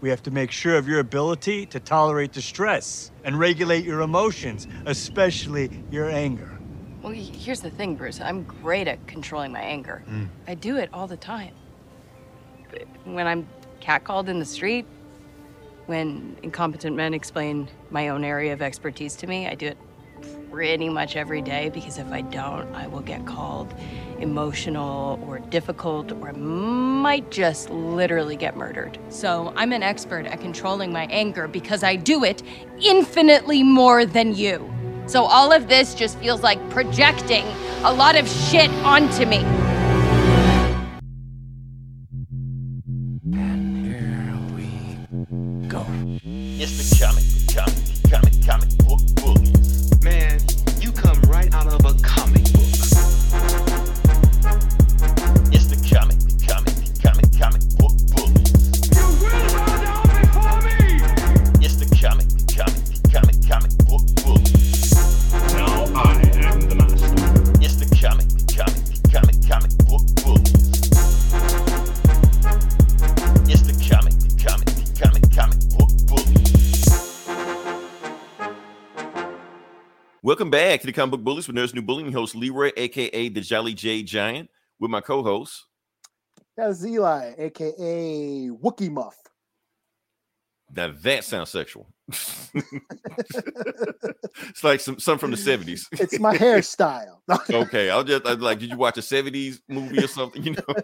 We have to make sure of your ability to tolerate the stress and regulate your emotions, especially your anger. Well, here's the thing, Bruce. I'm great at controlling my anger. Mm. I do it all the time. When I'm catcalled in the street, when incompetent men explain my own area of expertise to me, I do it pretty much every day because if I don't, I will get called emotional or difficult or might just literally get murdered. So I'm an expert at controlling my anger because I do it infinitely more than you. So all of this just feels like projecting a lot of shit onto me. Comic Book Bullies with Nurse New Bullying host Leroy, aka the Jolly J Giant, with my co-host. That's Eli, aka Wookie Muff. Now that sounds sexual. it's like some some from the seventies. It's my hairstyle. okay, I'll just I'd like, did you watch a seventies movie or something? You know.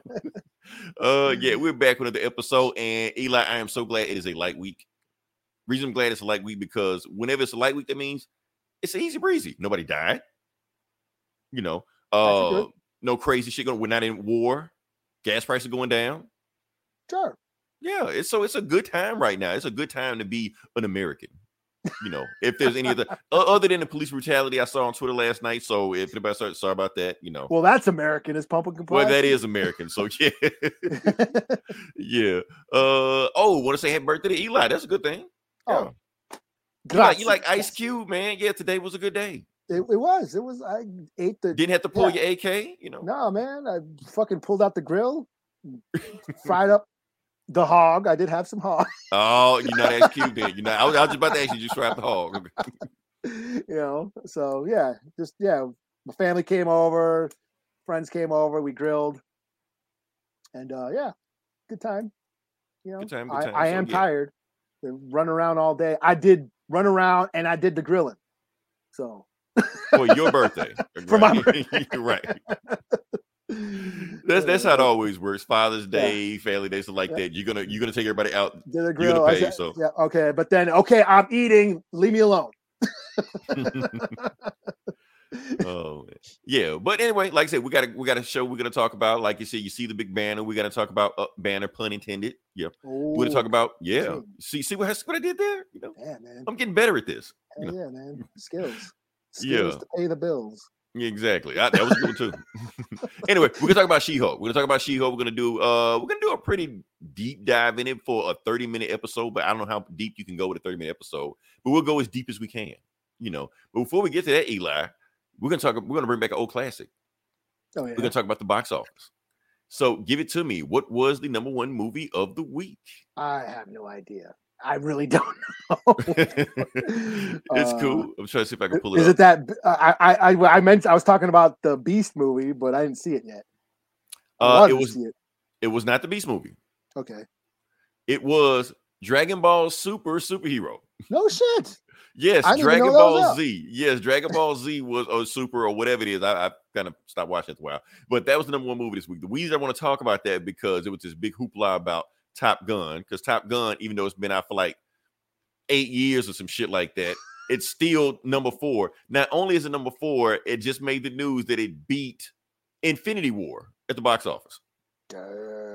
uh, yeah, we're back with another episode, and Eli, I am so glad it is a light week. Reason I'm glad it's a light week because whenever it's a light week, that means it's easy breezy. Nobody died. You know, uh, no crazy shit going. We're not in war. Gas prices going down. sure. Yeah, it's so it's a good time right now. It's a good time to be an American. You know, if there's any other other than the police brutality I saw on Twitter last night. So if anybody sorry, sorry about that, you know. Well, that's American. Is pumpkin Well, that is American. So yeah, yeah. Uh oh, want to say happy birthday to Eli? That's a good thing. Oh, You like, you like Ice Cube, man? Yeah, today was a good day. It, it was. It was. I ate the. Didn't have to pull Yeah. your AK. You know. No, man. I fucking pulled out the grill, fried up the hog. I did have some hog. Oh, you're not Ice Cube then. You're not. I was, I was just about to ask you, just strap the hog. you know. So yeah, just yeah. My family came over, friends came over. We grilled, and uh yeah, good time. You know, Good time, good I, time. I So, am yeah. tired. Run around all day. I did run around and I did the grilling. So For your birthday. For my Right. You're right. That's that's how it uh, always works. Father's Day, family days, like Yeah. that. You're gonna you're gonna take everybody out. did the You're grill. gonna pay, said- so. yeah, okay, but then okay, I'm eating. Leave me alone. Oh man. yeah. But anyway, like I said, we got a we got a show we're gonna talk about. Like you said, you see the big banner. We're gonna talk about uh, banner, pun intended. Yeah. We're gonna talk about yeah. See see what what I did there. You know, Yeah, man. I'm getting better at this. you know. yeah, man. Skills. Yeah. Skills to pay the bills. Yeah, exactly. I- that was good too. anyway, we're gonna talk about She-Hulk. We're gonna talk about She-Hulk. We're gonna do uh we're gonna do a pretty deep dive in it for a 30 minute episode, but I don't know how deep you can go with a 30 minute episode, but we'll go as deep as we can, you know. But before we get to that, Eli, we're gonna talk, we're gonna bring back an old classic. Oh We're gonna talk about the box office. So give it to me. What was the number one movie of the week? I have no idea. I really don't know. it's Uh, cool. I'm trying to see if I can pull it Is up. it that b- I, I I meant I was talking about the Beast movie, but I didn't see it yet. Uh, it was it. it was not the Beast movie. Okay. It was Dragon Ball Super Superhero. No shit. Yes, I didn't even Dragon know that was Ball. Z. Yes, Dragon Ball Z was or Super or whatever it is. I, I kind of stopped watching it a while, but that was the number one movie this week. The reason I want to talk about that because it was this big hoopla about Top Gun. Because Top Gun, even though it's been out for like eight years or some shit like that, it's still number four. Not only is it number four, it just made the news that it beat Infinity War at the box office.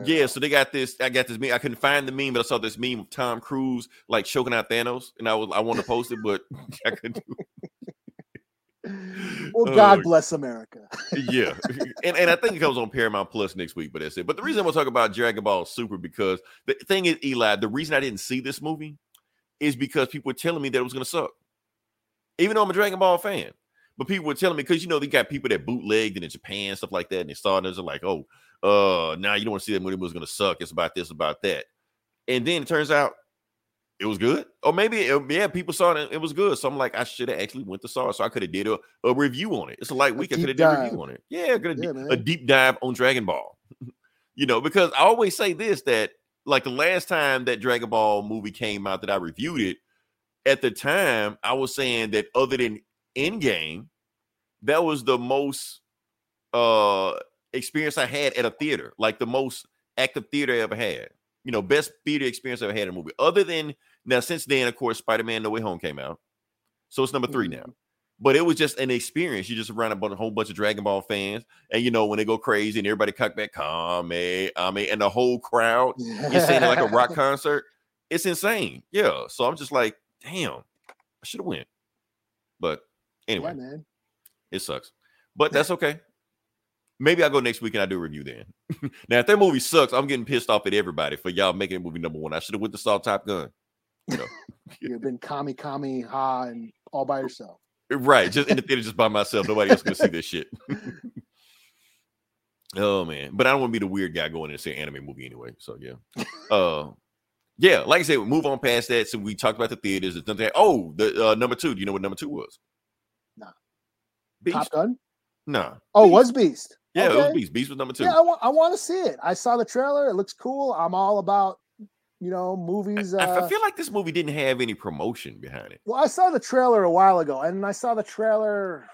Yeah, so they got this. I got this meme. I couldn't find the meme, but I saw this meme of Tom Cruise like choking out Thanos, and I was I wanted to post it, but I couldn't. Well, God Oh, bless America. yeah, and and I think it comes on Paramount Plus next week, but that's it. But the reason I'm gonna talk about Dragon Ball Super because the thing is, Eli, the reason I didn't see this movie is because people were telling me that it was gonna suck, even though I'm a Dragon Ball fan. But people were telling me because you know they got people that bootlegged it in Japan stuff like that, and they saw it and they're like, oh, uh, now you don't want to see that movie was gonna suck. It's about this, about that, and then it turns out it was good. Or maybe it- yeah, people saw it. and It was good. So I'm like, I should have actually went to saw it. So I could have did a, a review on it. It's a light week. I could have did a review on it. Yeah, Yeah, a deep dive on Dragon Ball. you know, because I always say this that like the last time that Dragon Ball movie came out that I reviewed it, at the time I was saying that other than Endgame, that was the most uh experience I had at a theater, like the most active theater I ever had. You know, best theater experience I ever had in a movie. Other than now, since then, of course, Spider-Man No Way Home came out. So it's number 3 now. Mhm. But it was just an experience. You just around a whole bunch of Dragon Ball fans, and you know when they go crazy and everybody cut back, Kame, I mean, and the whole crowd is saying it like a rock concert. It's insane. Yeah. So I'm just like, damn, I should have went. But anyway, Yeah, man. it sucks. But that's okay. Maybe I'll go next week and I do a review then. now, if that movie sucks, I'm getting pissed off at everybody for y'all making movie number one. I should have went to saw Top Gun. You know, You've been kami kami ha and all by yourself. right? Just in the theater, just by myself. Nobody else gonna see this shit. oh man, but I don't want to be the weird guy going in and see an anime movie anyway. So yeah, uh, yeah. Like I said, we move on past that. So we talked about the theaters. Oh, the uh, number two. Do you know what number two was? Nah. Beast. Top Gun. Nah. Oh, Beast. was Beast. Yeah, it was Beast. Beast was number two. Yeah, I want. I want to see it. I saw the trailer. It looks cool. I'm all about, you know, movies. I, I Uh, feel like this movie didn't have any promotion behind it. well, I saw the trailer a while ago, and I saw the trailer.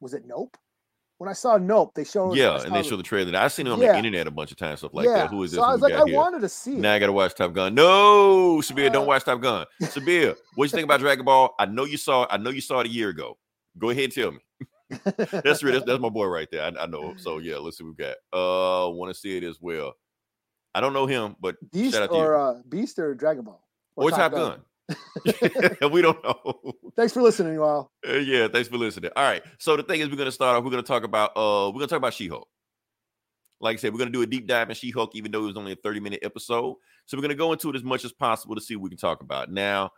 Was it Nope? When I saw Nope, they showed. I yeah, and they the- showed the trailer. I've seen it on Yeah. the internet a bunch of times, stuff like yeah. that. Who is this? So I was like, got I here? wanted to see it. Now I gotta watch Top Gun. No, Sabir, don't Uh. watch Top Gun. Sabir, what you think about Dragon Ball? I know you saw it. I know you saw it a year ago. Go ahead and tell me. That's real. That's, that's my boy right there. I, I know. So yeah, let's see what we got. Uh, want to see it as well. I don't know him, but Beast shout out to or uh, Beast or Dragon Ball Or Top Gun. we don't know. Thanks for listening, you all. Uh, yeah, thanks for listening. All right. So the thing is, we're gonna start off. We're gonna talk about uh, we're gonna talk about She-Hulk. Like I said, we're gonna do a deep dive in She-Hulk, even though it was only a 30-minute episode. So we're gonna go into it as much as possible to see what we can talk about. Now,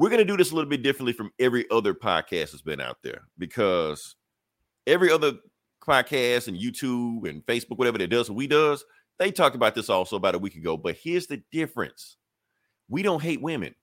we're gonna do this a little bit differently from every other podcast that's been out there because every other podcast and YouTube and Facebook, whatever that does, what we does, they talked about this also about a week ago. But here's the difference: we don't hate women.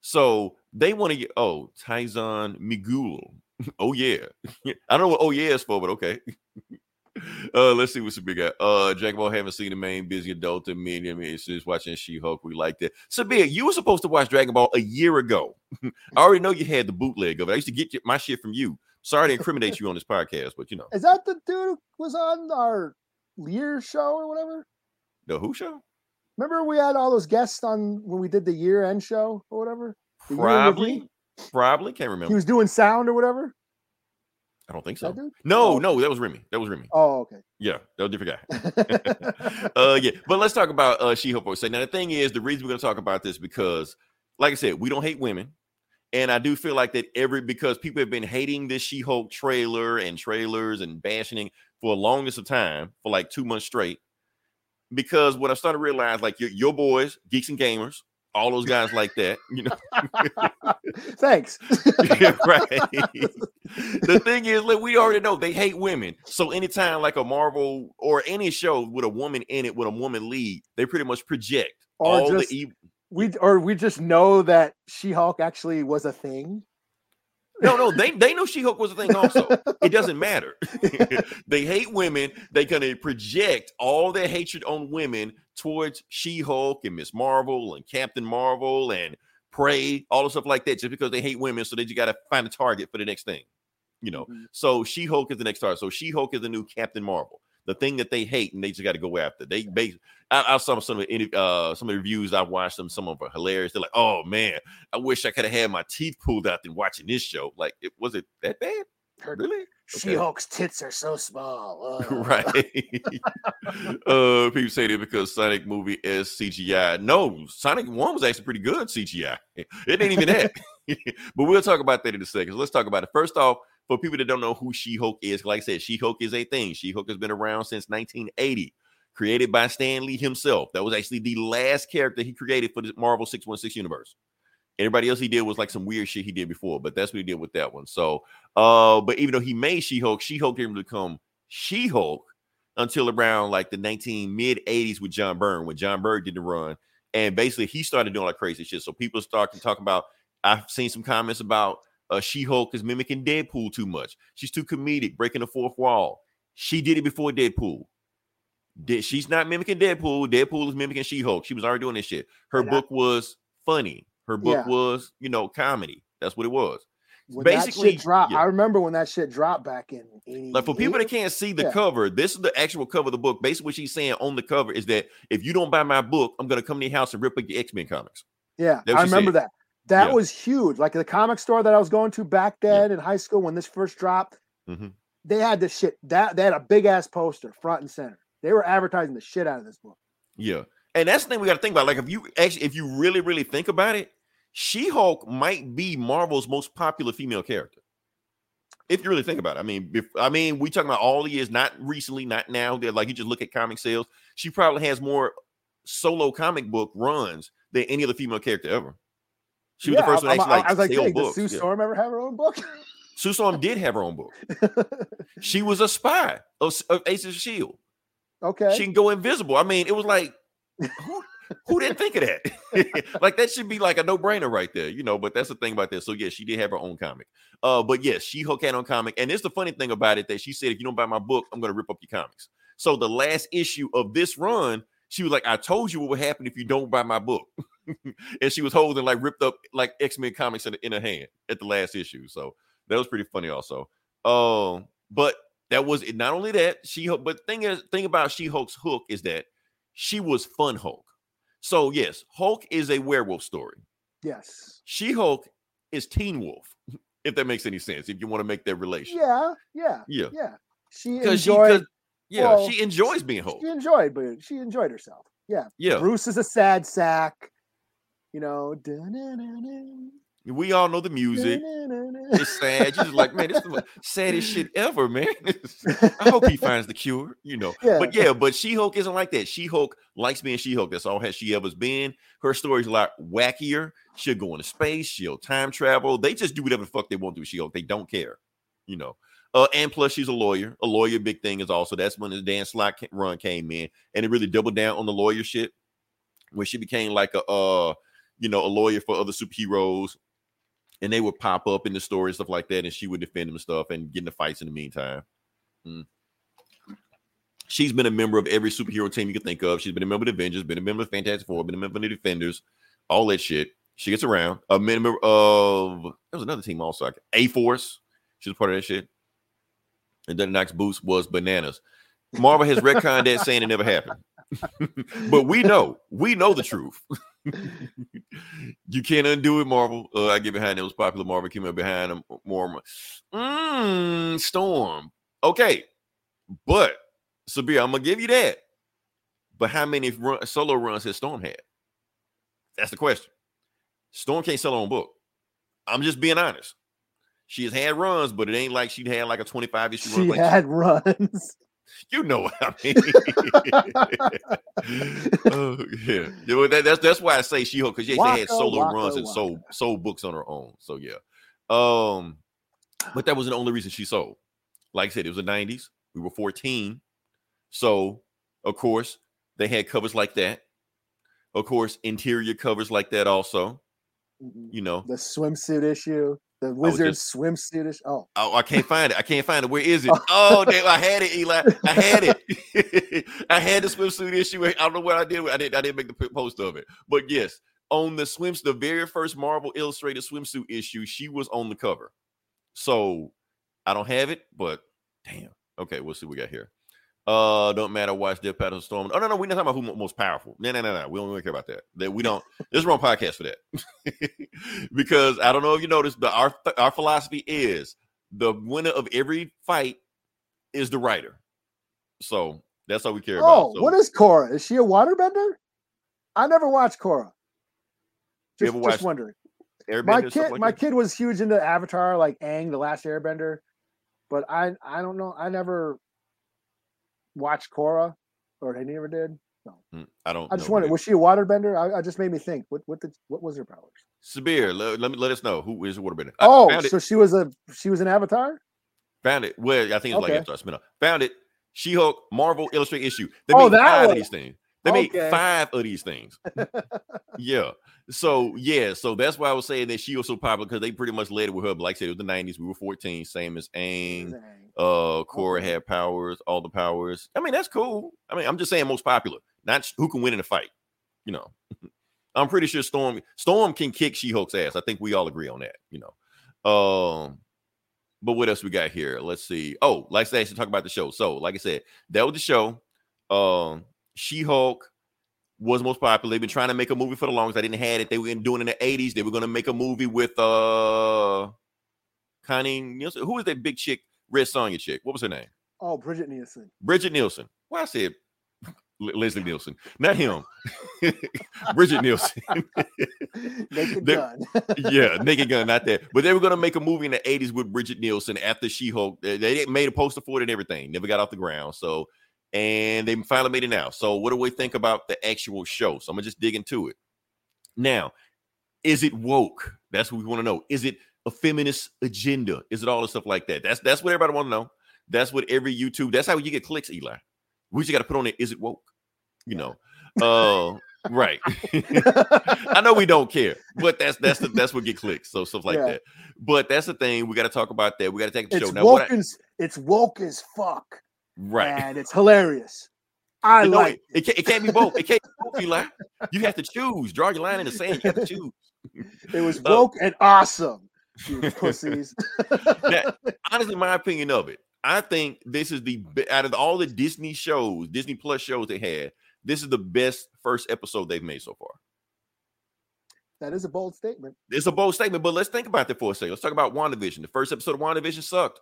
So they want to get oh Tyson Migul. oh yeah. I don't know what oh yeah is for, but okay. uh let's see what's the big guy. Uh Jack Ball haven't seen the main busy adult and me. I mean, just watching She-Hulk. We like that. Sabir, you were supposed to watch Dragon Ball a year ago. I already know you had the bootleg of it. I used to get my shit from you. Sorry to incriminate you on this podcast, but you know Is that the dude who was on our Lear show or whatever? the who show? Remember we had all those guests on when we did the year end show or whatever? The Probably, probably can't remember. He was doing sound or whatever. I don't think so. No, Oh. no, that was Remy. That was Remy. Oh, okay. Yeah, that was a different guy. uh yeah but let's talk about uh she-hulk for a second now the thing is the reason we're going to talk about this because like i said we don't hate women and i do feel like that every because people have been hating this she-hulk trailer and trailers and bashing for the longest of time for like two months straight because what i started to realize like your, your boys geeks and gamers all those guys like that you know Thanks. right. the thing is, look, we already know they hate women. So anytime like a Marvel or any show with a woman in it with a woman lead, they pretty much project Or all just- the evil. we or we just know that She-Hulk actually was a thing. No, no, they they know She-Hulk was a thing also. it doesn't matter. they hate women. They're gonna project all their hatred on women towards She-Hulk and Miss Marvel and Captain Marvel and Prey, all the stuff like that, just because they hate women. So they just gotta find a target for the next thing. You know, Mhm. so She-Hulk is the next target. So She-Hulk is the new Captain Marvel. The thing that they hate and they just got to go after. They base. I, I saw some of the uh some of the reviews. I watched them. Some of them are hilarious. They're like, "Oh man, I wish I could have had my teeth pulled out than watching this show." Like, it was it that bad? Her- Really? She-Hulk's tits are so small. uh. right. uh, people say that because Sonic movie is CGI. No, Sonic One was actually pretty good CGI. It ain't even that. but we'll talk about that in a second. Let's talk about it. First off, for people that don't know who She-Hulk is, like I said, She-Hulk is a thing. She-Hulk has been around since 1980. Created by Stan Lee himself. That was actually the last character he created for the Marvel 616 universe. Everybody else he did was like some weird shit he did before, but that's what he did with that one. So, uh, but even though he made She-Hulk, She-Hulk didn't become She-Hulk until around like the 19 mid 80s with John Byrne when John Byrne did the run and basically he started doing like crazy shit. So people started talking about. I've seen some comments about uh, She-Hulk is mimicking Deadpool too much. She's too comedic, breaking the fourth wall. She did it before Deadpool. Did she's not mimicking Deadpool. Deadpool is mimicking She-Hulk. She was already doing this shit. Her And I- book was funny. Her book Yeah. was, you know, comedy. That's what it was. When Basically, that shit dropped, yeah. I remember when that shit dropped back in 88. Like for people that can't see the Yeah. cover, this is the actual cover of the book. Basically, what she's saying on the cover is that if you don't buy my book, I'm gonna come to your house and rip up your X-Men comics. Yeah, I remember said. that. That Yeah. was huge. Like the comic store that I was going to back Yeah. then in high school when this first dropped, Mhm. they had this shit. That they had a big ass poster front and center. They were advertising the shit out of this book. Yeah. And that's the thing we got to think about. Like, if you actually, if you really, really think about it, She Hulk might be Marvel's most popular female character. If you really think about it, I mean, if, I mean, we talking about all the years, not recently, not now. That like you just look at comic sales, she probably has more solo comic book runs than any other female character ever. She was the first one I'm- actually like I was like, hey, does Sue Yeah. Storm ever have her own book? Sue Storm did have her own book. She was a spy of, of Aces of Shield. okay. She can go invisible. I mean, it was like, who, who didn't think of that? like that should be like a no-brainer right there, you know. But that's the thing about this. So yeah, she did have her own comic. Uh, but yes, she Hulk had on comic, and it's the funny thing about it that she said, if you don't buy my book, I'm gonna rip up your comics. So the last issue of this run, she was like, I told you what would happen if you don't buy my book. and she was holding like ripped up like X-Men comics in, in her hand at the last issue. So that was pretty funny also. Um, but that was not only that she Hulk, but thing is thing about She Hulk's hook is that she was fun Hulk. So yes, Hulk is a werewolf story. yes. She Hulk is Teen Wolf, if that makes any sense. If you want to make that relation, Yeah. Yeah. yeah, Yeah. She because she, yeah, well, she enjoys being Hulk. She enjoyed, but she enjoyed herself. Yeah. Yeah, Bruce is a sad sack. You know. "Da-na-na-na, we all know the music. da-na-na-na." It's sad. You're just like, man, this is the saddest shit ever, man. I hope he finds the cure, you know. Yeah. But yeah, but She Hulk isn't like that. She Hulk likes being She Hulk. That's all has she ever been. Her story's a lot wackier. She'll go into space. She'll time travel. They just do whatever the fuck they want to. She Hulk. They don't care, you know. Uh, and plus, she's a lawyer. A lawyer, big thing is also that's when the Dan Slott ca- run came in, and it really doubled down on the lawyer shit, where she became like a uh, you know, a lawyer for other superheroes and they would pop up in the story and stuff like that, and she would defend them and stuff and get in the fights in the meantime. Mm. She's been a member of every superhero team you can think of. She's been a member of the Avengers, been a member of Fantastic Four, been a member of the Defenders, all that shit. She gets around. A member of there was another team also, A Force. She was part of that shit. And then the next boost was bananas. Marvel has retconned that saying it never happened. but we know, we know the truth. you can't undo it, Marvel. Uh, I get behind it. It was popular. Marvel came up behind them more. Mm, Storm. Okay, but Sabir, I'm gonna give you that. But how many run, solo runs has Storm had? That's the question. Storm can't sell her own book. I'm just being honest. She has had runs, but it ain't like she'd had like a 25 issue run. She Like had runs. You know what I mean. oh, yeah. Yeah, well, that, that's that's why I say she because she had solo runs and sold sold books on her own. So yeah. Um, but that wasn't the only reason she sold. Like I said, it was the 90s. We were 14. So of course they had covers like that. Of course, interior covers like that also. Mhm. You know, The swimsuit issue. The wizard just- swimsuit issue. Oh, Oh, I can't find it. I can't find it. Where is it? Oh. oh, damn! I had it, Eli. I had it. I had the swimsuit issue. I don't know what I did. I didn't. I didn't make the post of it. But yes, on the swims, the very first Marvel Illustrated swimsuit issue, she was on the cover. So I don't have it, but damn. Okay, we'll see what we got here. Uh, don't matter. Watch Death Pattern Storm. Oh no, no, we're not talking about who most powerful. No, no, no, no. We don't really care about that. That we don't. this is wrong podcast for that. because I don't know if you noticed, but our our philosophy is the winner of every fight is the writer. So that's all we care oh, about. So, what is Korra? Is she a waterbender? I never watched Korra. Just, just watched wondering. Airbender My kid, like my that? kid was huge into Avatar, like Aang, the Last Airbender, but I, I don't know. I never watched Korra, or they never did. No, mm, I don't. I just wondered, was she a waterbender? I, I just made me think. What, what, did, what was her powers? Sabir, let, let me let us know who is Waterbender. I Oh, found it. so she was a, she was an Avatar. Found it. Well, I think it's Okay. like after uh, spin off. Found it. She Hulk Marvel Illustrated issue. They Oh, made five of these things. They made five of these things. yeah. So yeah, so that's why I was saying that she was so popular because they pretty much led it with her. But like I said, it was the 90s. We were 14, same as Aang. Dang. Uh Korra had powers, all the powers. I mean, that's cool. I mean, I'm just saying most popular, not who can win in a fight. You know. I'm pretty sure Storm Storm can kick She-Hulk's ass. I think we all agree on that, you know. Um but what else we got here? Let's see. Oh, like I said, I should talk about the show. So, like I said, that was the show. Um, She-Hulk was most popular. They've been trying to make a movie for the longest. I didn't had it. They were doing it in the 80s. They were gonna make a movie with uh Connie Nielsen. Who was that big chick, Red Sonja chick? What was her name? Oh, Brigitte Nielsen. Brigitte Nielsen. Well, I said Le- Leslie Nielsen, not him. Brigitte Nielsen. Naked They- Gun. yeah, Naked Gun, not that. But they were gonna make a movie in the 80s with Brigitte Nielsen after She-Hulk. They, they made a poster for it and everything. Never got off the ground. So, and they finally made it now. So, what do we think about the actual show? So I'm gonna just dig into it. Now, is it woke? That's what we want to know. Is it a feminist agenda? Is it all the stuff like that? That's that's what everybody want to know. That's what every YouTube. That's how you get clicks, Eli. We just got to put on it. Is it woke? You know. Uh, right. I know we don't care, but that's that's the, that's what get clicks. So stuff like Yeah. that. But that's the thing. We got to talk about that. We got to take the it's show now. woke I, as it's woke as fuck, right. and it's hilarious. I No, like. it, it, can't, it can't be both. It can't be both, Eli. You have to choose. Draw your line in the sand. You have to choose. It was Uh, woke and awesome. You pussies. That- honestly, my opinion of it, I think this is the out of all the Disney shows, Disney Plus shows they had, this is the best first episode they've made so far. that is a bold statement. It's a bold statement, but let's think about that for a second. Let's talk about WandaVision. The first episode of WandaVision sucked.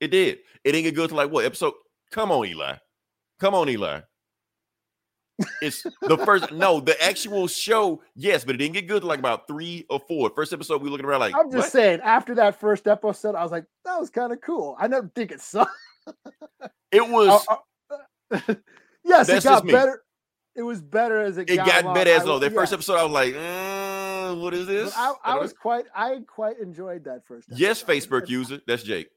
It did. It didn't get good to like what episode? Come on, Eli. Come on, Eli. It's the first. No, the actual show, yes, but it didn't get good like about three or four. First episode, we looking around like I'm just what? saying. After that first episode, I was like, that was kind of cool. I never think it sucked. it was. Uh, uh, yes, it got better. It was better as it, it got along. better as though. That first episode, I was like, uh, what is But this? I, I was quite. I quite enjoyed that first. yes. Facebook user. That's Jake.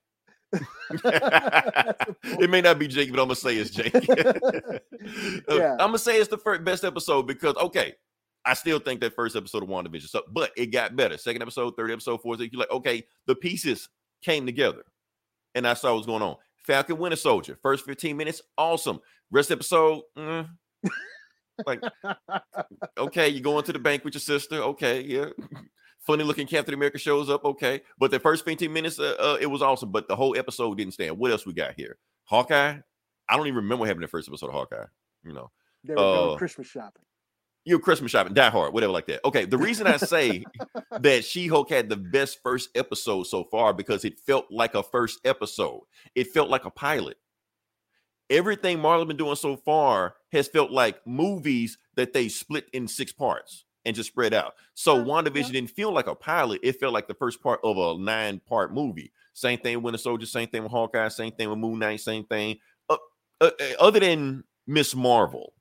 It may not be Jake, but I'm gonna say it's Jake. Uh, Yeah. I'm gonna say it's the first best episode because okay, I still think that first episode of WandaVision sucked, but it got better. Second episode, third episode, fourth. You're like, okay, the pieces came together, and I saw what's going on. Falcon Winter Soldier, first 15 minutes, awesome. Rest episode, mm, like, okay, you going to the bank with your sister, okay, yeah. Funny looking Captain America shows up, okay. But the first 15 minutes, uh, uh, it was awesome. But the whole episode didn't stand. What else we got here? Hawkeye. I don't even remember what happened in the first episode of Hawkeye. You know, They were going Uh, Christmas shopping. you Christmas shopping, Die Hard, whatever like that. Okay, the reason I say that She Hulk had the best first episode so far because it felt like a first episode. It felt like a pilot. Everything Marvel's been doing so far has felt like movies that they split in six parts and just spread out. So Yeah, WandaVision didn't feel like a pilot. It felt like the first part of a nine part movie. Same thing with Winter Soldier, same thing with Hawkeye, same thing with Moon Knight, same thing. Uh, uh, uh, other than Miss Marvel.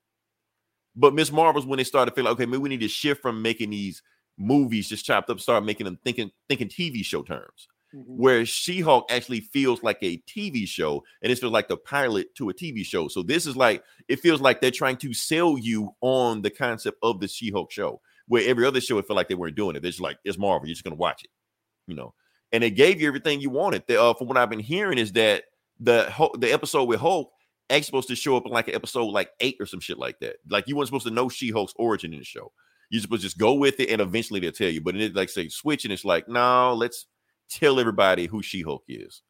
But Miss Marvel's when they started feeling like, okay, maybe we need to shift from making these movies just chopped up, start making them thinking thinking TV show terms. Mhm. Where She-Hulk actually feels like a TV show, and it feels like the pilot to a TV show. So this is like it feels like they're trying to sell you on the concept of the She-Hulk show. Where every other show, it felt like they weren't doing it. They're just like it's Marvel, you're just gonna watch it, you know. And they gave you everything you wanted. The, uh, from what I've been hearing is that the the episode with Hulk actually supposed to show up in like an episode like eight or some shit like that. Like you weren't supposed to know She-Hulk's origin in the show. You're supposed to just go with it and eventually they'll tell you. But it like say switch and it's like, no, let's tell everybody who She-Hulk is.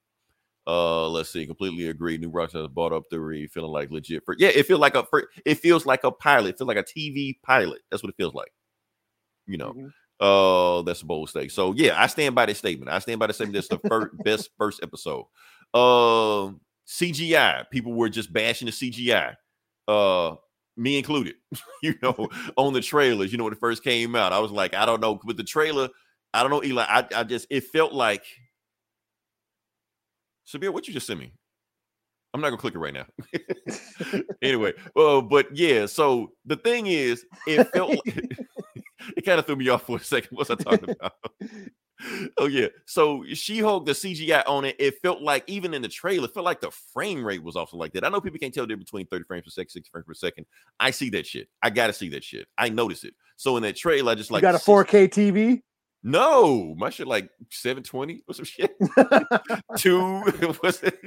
Uh let's see, completely agree. New Rock has bought up theory, feeling like legit for yeah, it feels like a for, it feels like a pilot, it feels like a TV pilot. That's what it feels like. You know. Mhm. Uh, that's a bold statement. So yeah, I stand by this statement. I stand by the statement. That's the first best first episode. Uh, CGI. People were just bashing the CGI. Uh, me included. you know, on the trailers. You know, when it first came out, I was like, I don't know. With the trailer, I don't know, Eli. I, I just it felt like. Sabir, what you just sent me? I'm not gonna click it right now. anyway, uh, but yeah. So the thing is, it felt like, kind of threw me off for a second. What's I talking about? oh yeah. So She Hulk, the CGI on it, it felt like even in the trailer, it felt like the frame rate was also like that. I know people can't tell the difference between 30 frames per second, 60 frames per second. I see that shit. I gotta see that shit. I notice it. So in that trailer, I just like you got a 4K TV? No, my shit like 720 or some shit. Two what's it?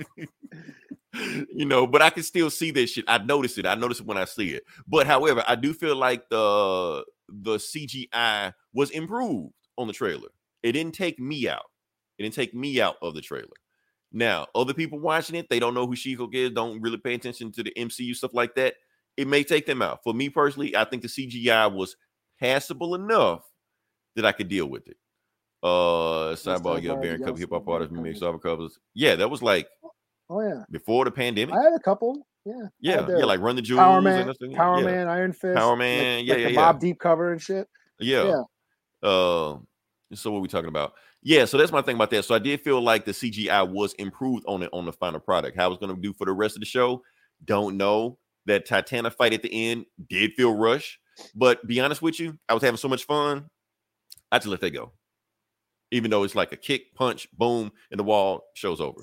you know, but I can still see that shit. I notice it. I notice it when I see it. But however, I do feel like the the CGI was improved on the trailer. It didn't take me out. It didn't take me out of the trailer. Now, other people watching it, they don't know who She-Hulk is, don't really pay attention to the MCU stuff like that. It may take them out. For me personally, I think the CGI was passable enough that I could deal with it. Uh, sidebar, yeah, Baron Cup, hip hop artists, mix soft covers. Yeah, that was like Oh yeah, before the pandemic. I had a couple. Yeah, Yeah, yeah, like Run the Jewels. Power Man. Power yeah. Man, Iron Fist, Power like- Man, like yeah, the yeah, yeah. Mobb Deep cover and shit. Yeah. Yeah. Uh, so what we talking about? Yeah, so that's my thing about that. So I did feel like the CGI was improved on it on the final product. How it's going to do for the rest of the show, don't know. That Titana fight at the end did feel rushed, but be honest with you, I was having so much fun. I just let that go, even though it's like a kick, punch, boom, and the wall show's over.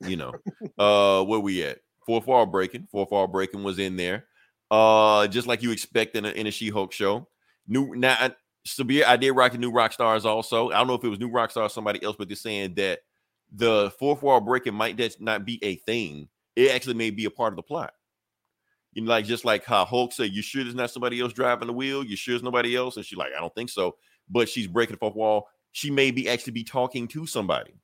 You know, uh, where we at? Fourth wall breaking. Fourth wall breaking was in there, uh, just like you expect in a, in a She-Hulk show. New now, I- Sabir, I did rock the New Rockstars also. I don't know if it was New Rockstars or somebody else, but they're saying that the fourth wall breaking might just not be a thing. It actually may be a part of the plot. You know, like just like how Hulk said, "You sure there's not somebody else driving the wheel? You sure there's nobody else?" And she's like, "I don't think so." But she's breaking the fourth wall. She may be actually be talking to somebody,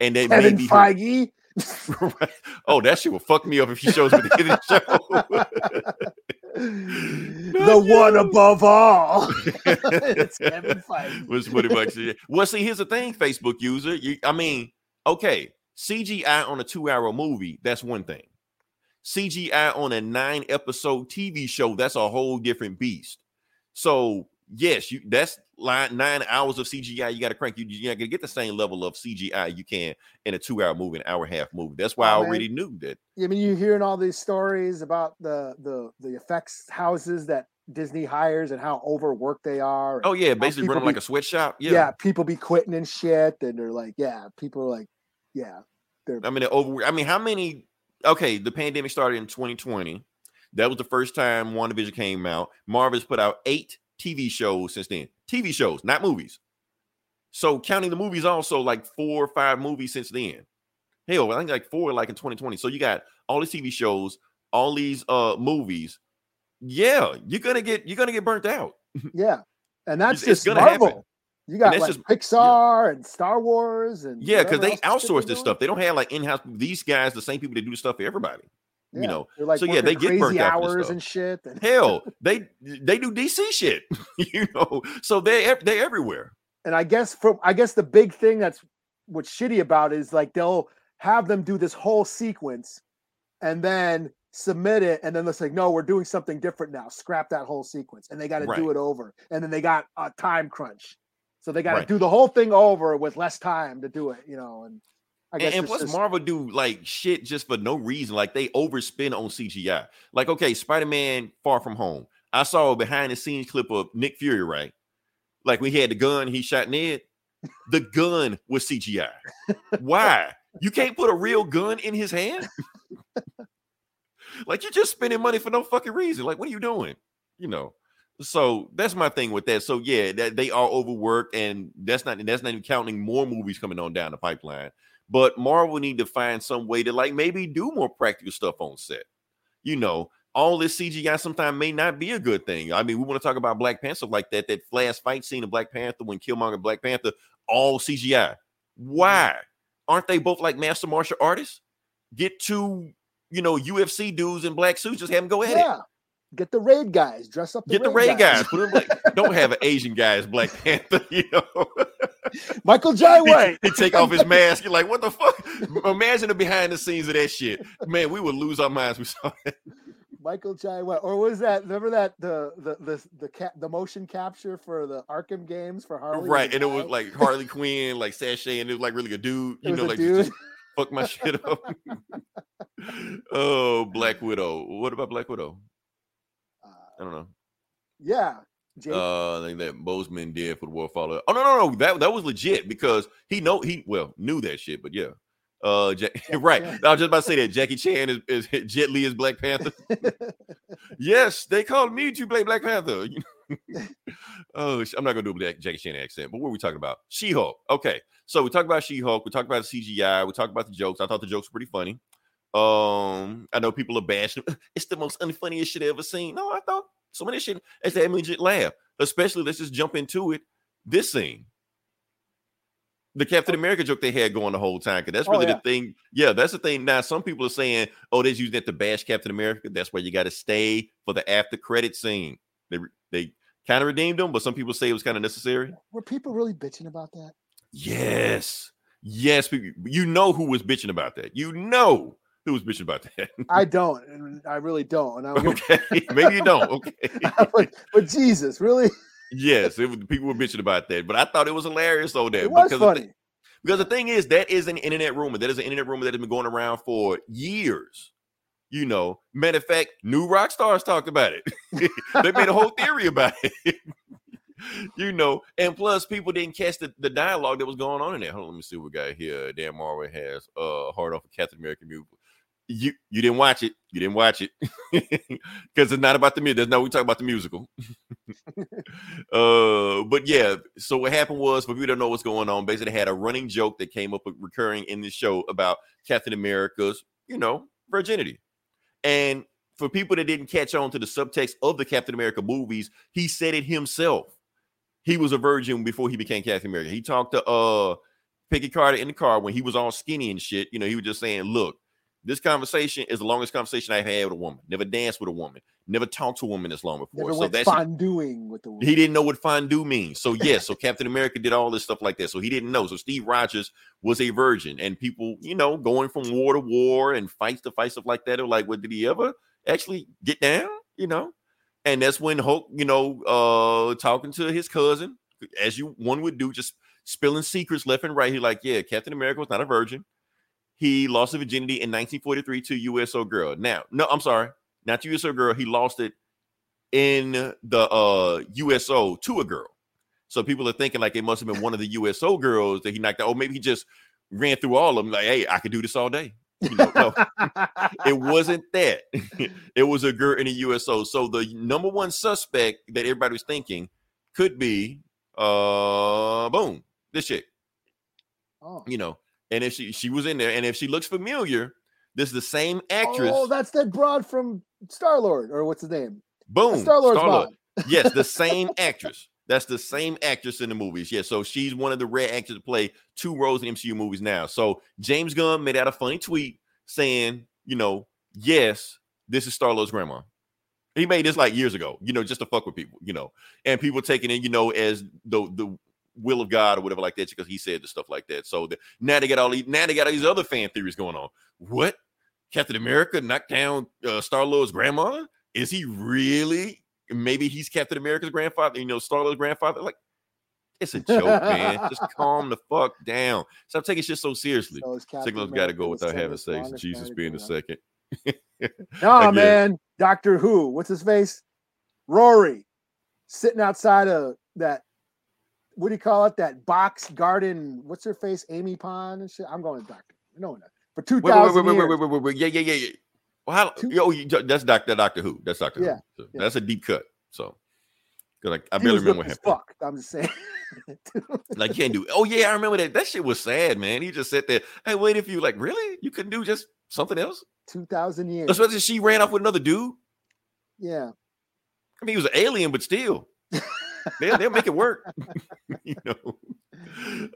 and that may be Feige. Right. Oh, that shit will fuck me up if she shows me the of the one above all. it's Kevin show. Feige. Was pretty much it. Well, see, here's the thing, Facebook user. You, I mean, okay, CGI on a two-hour movie, that's one thing. CGI on a nine-episode TV show, that's a whole different beast. So, yes, you that's line nine hours of CGI. You got to crank. You you're not gonna get the same level of CGI you can in a two-hour movie, an hour and a half movie. That's why Oh, I man. already knew that. I mean, you're hearing all these stories about the the the effects houses that Disney hires and how overworked they are. Oh yeah, basically running like a sweatshop. yeah. people be quitting and shit, and they're like, yeah, people are like, yeah, they're I mean, they're over. I mean, how many? Okay, the pandemic started in 2020. That was the first time WandaVision came out. Marvel's put out eight TV shows since then. TV shows, not movies. So counting the movies, also like four or five movies since then. Hell, I think like four, like in 2020. So you got all these TV shows, all these uh movies. Yeah, you're gonna get you're gonna get burnt out. yeah, and that's It's- it's just gonna Marvel. happen. You got like just- Pixar and Star Wars and Yeah, because they else the shit outsource this stuff. They don't have like in-house. These guys, the same people that do the stuff for everybody. Yeah, You know, they're like so yeah, they get crazy burnt out for this hours and shit. And Hell, they they do DC shit, you know. So they they everywhere. and I guess from I guess the big thing that's what's shitty about it is like they'll have them do this whole sequence and then submit it and then it's like no we're doing something different now scrap that whole sequence and they got to Right. do it over and then they got a time crunch so they got to Right. do the whole thing over with less time to do it you know and And, and plus, just- Marvel do like shit just for no reason. Like they overspend on CGI. Like okay, Spider Man Far From Home. I saw a behind the scenes clip of Nick Fury, right? Like when he had the gun, he shot Ned. The gun was CGI. Why? You can't put a real gun in his hand? like you're just spending money for no fucking reason. Like, what are you doing? You know. So that's my thing with that. So yeah, that they are overworked, and that's not that's not even counting more movies coming on down the pipeline. But Marvel need to find some way to like maybe do more practical stuff on set. You know, all this CGI sometimes may not be a good thing. I mean, we want to talk about Black Panther like that. That flash fight scene of Black Panther when Killmonger and Black Panther all CGI. Mm-hmm. Why aren't they both like master martial artists? Get two, you know, UFC dudes in black suits, just have them go at it. Get the raid guys dress up the Get the raid guys. Put 'em like, don't have an Asian guy as Black Panther, you know. Michael Jai White he take off his mask. You're like, what the fuck? Imagine the behind the scenes of that shit. Man, we would lose our minds. We saw that. Michael Jai White or was that remember that the the the the, ca- the motion capture for the Arkham games for Harley right. a And it was like Harley Quinn, like sachet, and it was like really a dude, you know, like dude. just fuck my shit up. oh, Black Widow. What about Black Widow? I don't know. yeah Jake? uh thing that Boseman did for the War Follow. Oh no, no, no, that that was legit because he know he well knew that shit, but yeah. Uh, Ja- right. Chan. I was just about to say that Jackie Chan is, is Jet Li is Black Panther. yes, they called me to play Black Panther. oh, I'm not gonna do a Jackie Chan accent, but what are we talking about? She-Hulk. Okay, so we talked about She-Hulk. We talked about the CGI. We talked about the jokes. I thought the jokes were pretty funny. Um, I know people are bashing. It's the most unfunniest shit I ever seen. No, I thought some of this shit is that legit laugh. Especially, let's just jump into it. This scene, the Captain oh. America joke they had going the whole time, because that's Oh, really yeah. the thing. Yeah, that's the thing. Now, some people are saying, "Oh, they're using it to bash Captain America." That's why you got to stay for the after credit scene. They they kind of redeemed him, but some people say it was kind of necessary. Were people really bitching about that? Yes, yes, people- you know who was bitching about that. You know who was bitching about that. I don't. I really don't. And I don't okay, maybe you don't. Okay, but, but Jesus, really? yes, it was, people were bitching about that, but I thought it was hilarious though. That It was because the funny. thi- because the thing is, that is an internet rumor. That is an internet rumor that has been going around for years. You know, matter of fact, New Rockstars talked about it. they made a whole theory about it. you know, and plus people didn't catch the, the dialogue that was going on in there. Hold on, let me see what we got here. Dan Marvel has uh hard off of Captain American movie. You you didn't watch it. You didn't watch it. Because it's not about the music. There's no we talk about the musical. uh but yeah, so what happened was for people don't know what's going on, basically had a running joke that came up recurring in the show about Captain America's, you know, virginity. And for people that didn't catch on to the subtext of the Captain America movies, he said it himself. He was a virgin before he became Captain America. He talked to uh Peggy Carter in the car when he was all skinny and shit. You know, he was just saying, look, this conversation is the longest conversation I've had with a woman. Never danced with a woman. Never talked to a woman this long before. Never so that's fondueing with the woman. he didn't know what fondue means. So yes, so Captain America did all this stuff like that. So he didn't know. So Steve Rogers was a virgin, and people, you know, going from war to war and fights to fights, stuff like that. Are like, what did he ever actually get down? You know, and that's when Hulk, you know, uh, talking to his cousin, as you one would do, just spilling secrets left and right. He like, yeah, Captain America was not a virgin. He lost his virginity in 1943 to USO girl. Now, no, I'm sorry, not to USO girl. He lost it in the uh USO to a girl. So people are thinking like it must have been one of the USO girls that he knocked out. Oh, maybe he just ran through all of them. Like, hey, I could do this all day. You know, no, it wasn't that. it was a girl in a USO. So the number one suspect that everybody was thinking could be uh boom, this chick oh. you know, and if she she was in there, and if she looks familiar, this is the same actress. oh, that's that broad from Star Lord, or what's his name? Boom, Star Lord's Star-Lord. yes, the same actress. That's the same actress in the movies. Yeah, so she's one of the rare actors to play two roles in MCU movies now. So James Gunn made out a funny tweet saying, you know, yes, this is Star Lord's grandma. He made this like years ago, you know, just to fuck with people, you know, and people taking it, you know, as the the will of God or whatever like that because he said the stuff like that. So the, now they got all these now they got all these other fan theories going on. What Captain America knocked down uh, Star Lord's grandmother? Is he really? Maybe he's Captain America's grandfather. You know, Star Lord's grandfather. Like it's a joke, man. Just calm the fuck down. Stop taking shit so seriously. So Signals got to go without having sex. Jesus being the second. Nah, Again. man. Doctor Who. What's his face? Rory. Sitting outside of that. What do you call it? That box garden. What's her face? Amy Pond and shit. I'm going to Doctor. No, no. For two Wait, wait, wait, wait, years. wait, wait, wait, wait. Yeah, yeah, yeah, yeah. Well, how, Two- yo, that's Doctor Doctor Who. That's Doctor Yeah, Who. So yeah. That's a deep cut. So, because like, I barely remember what happened. fuck. I'm just saying. Like, you can't do. Oh yeah, I remember that. That shit was sad, man. He just said that. Hey, wait, if you like, really, you couldn't do just something else? Two thousand years. Especially she ran off with another dude. Yeah. I mean, he was an alien, but still, they'll, they'll make it work. you know.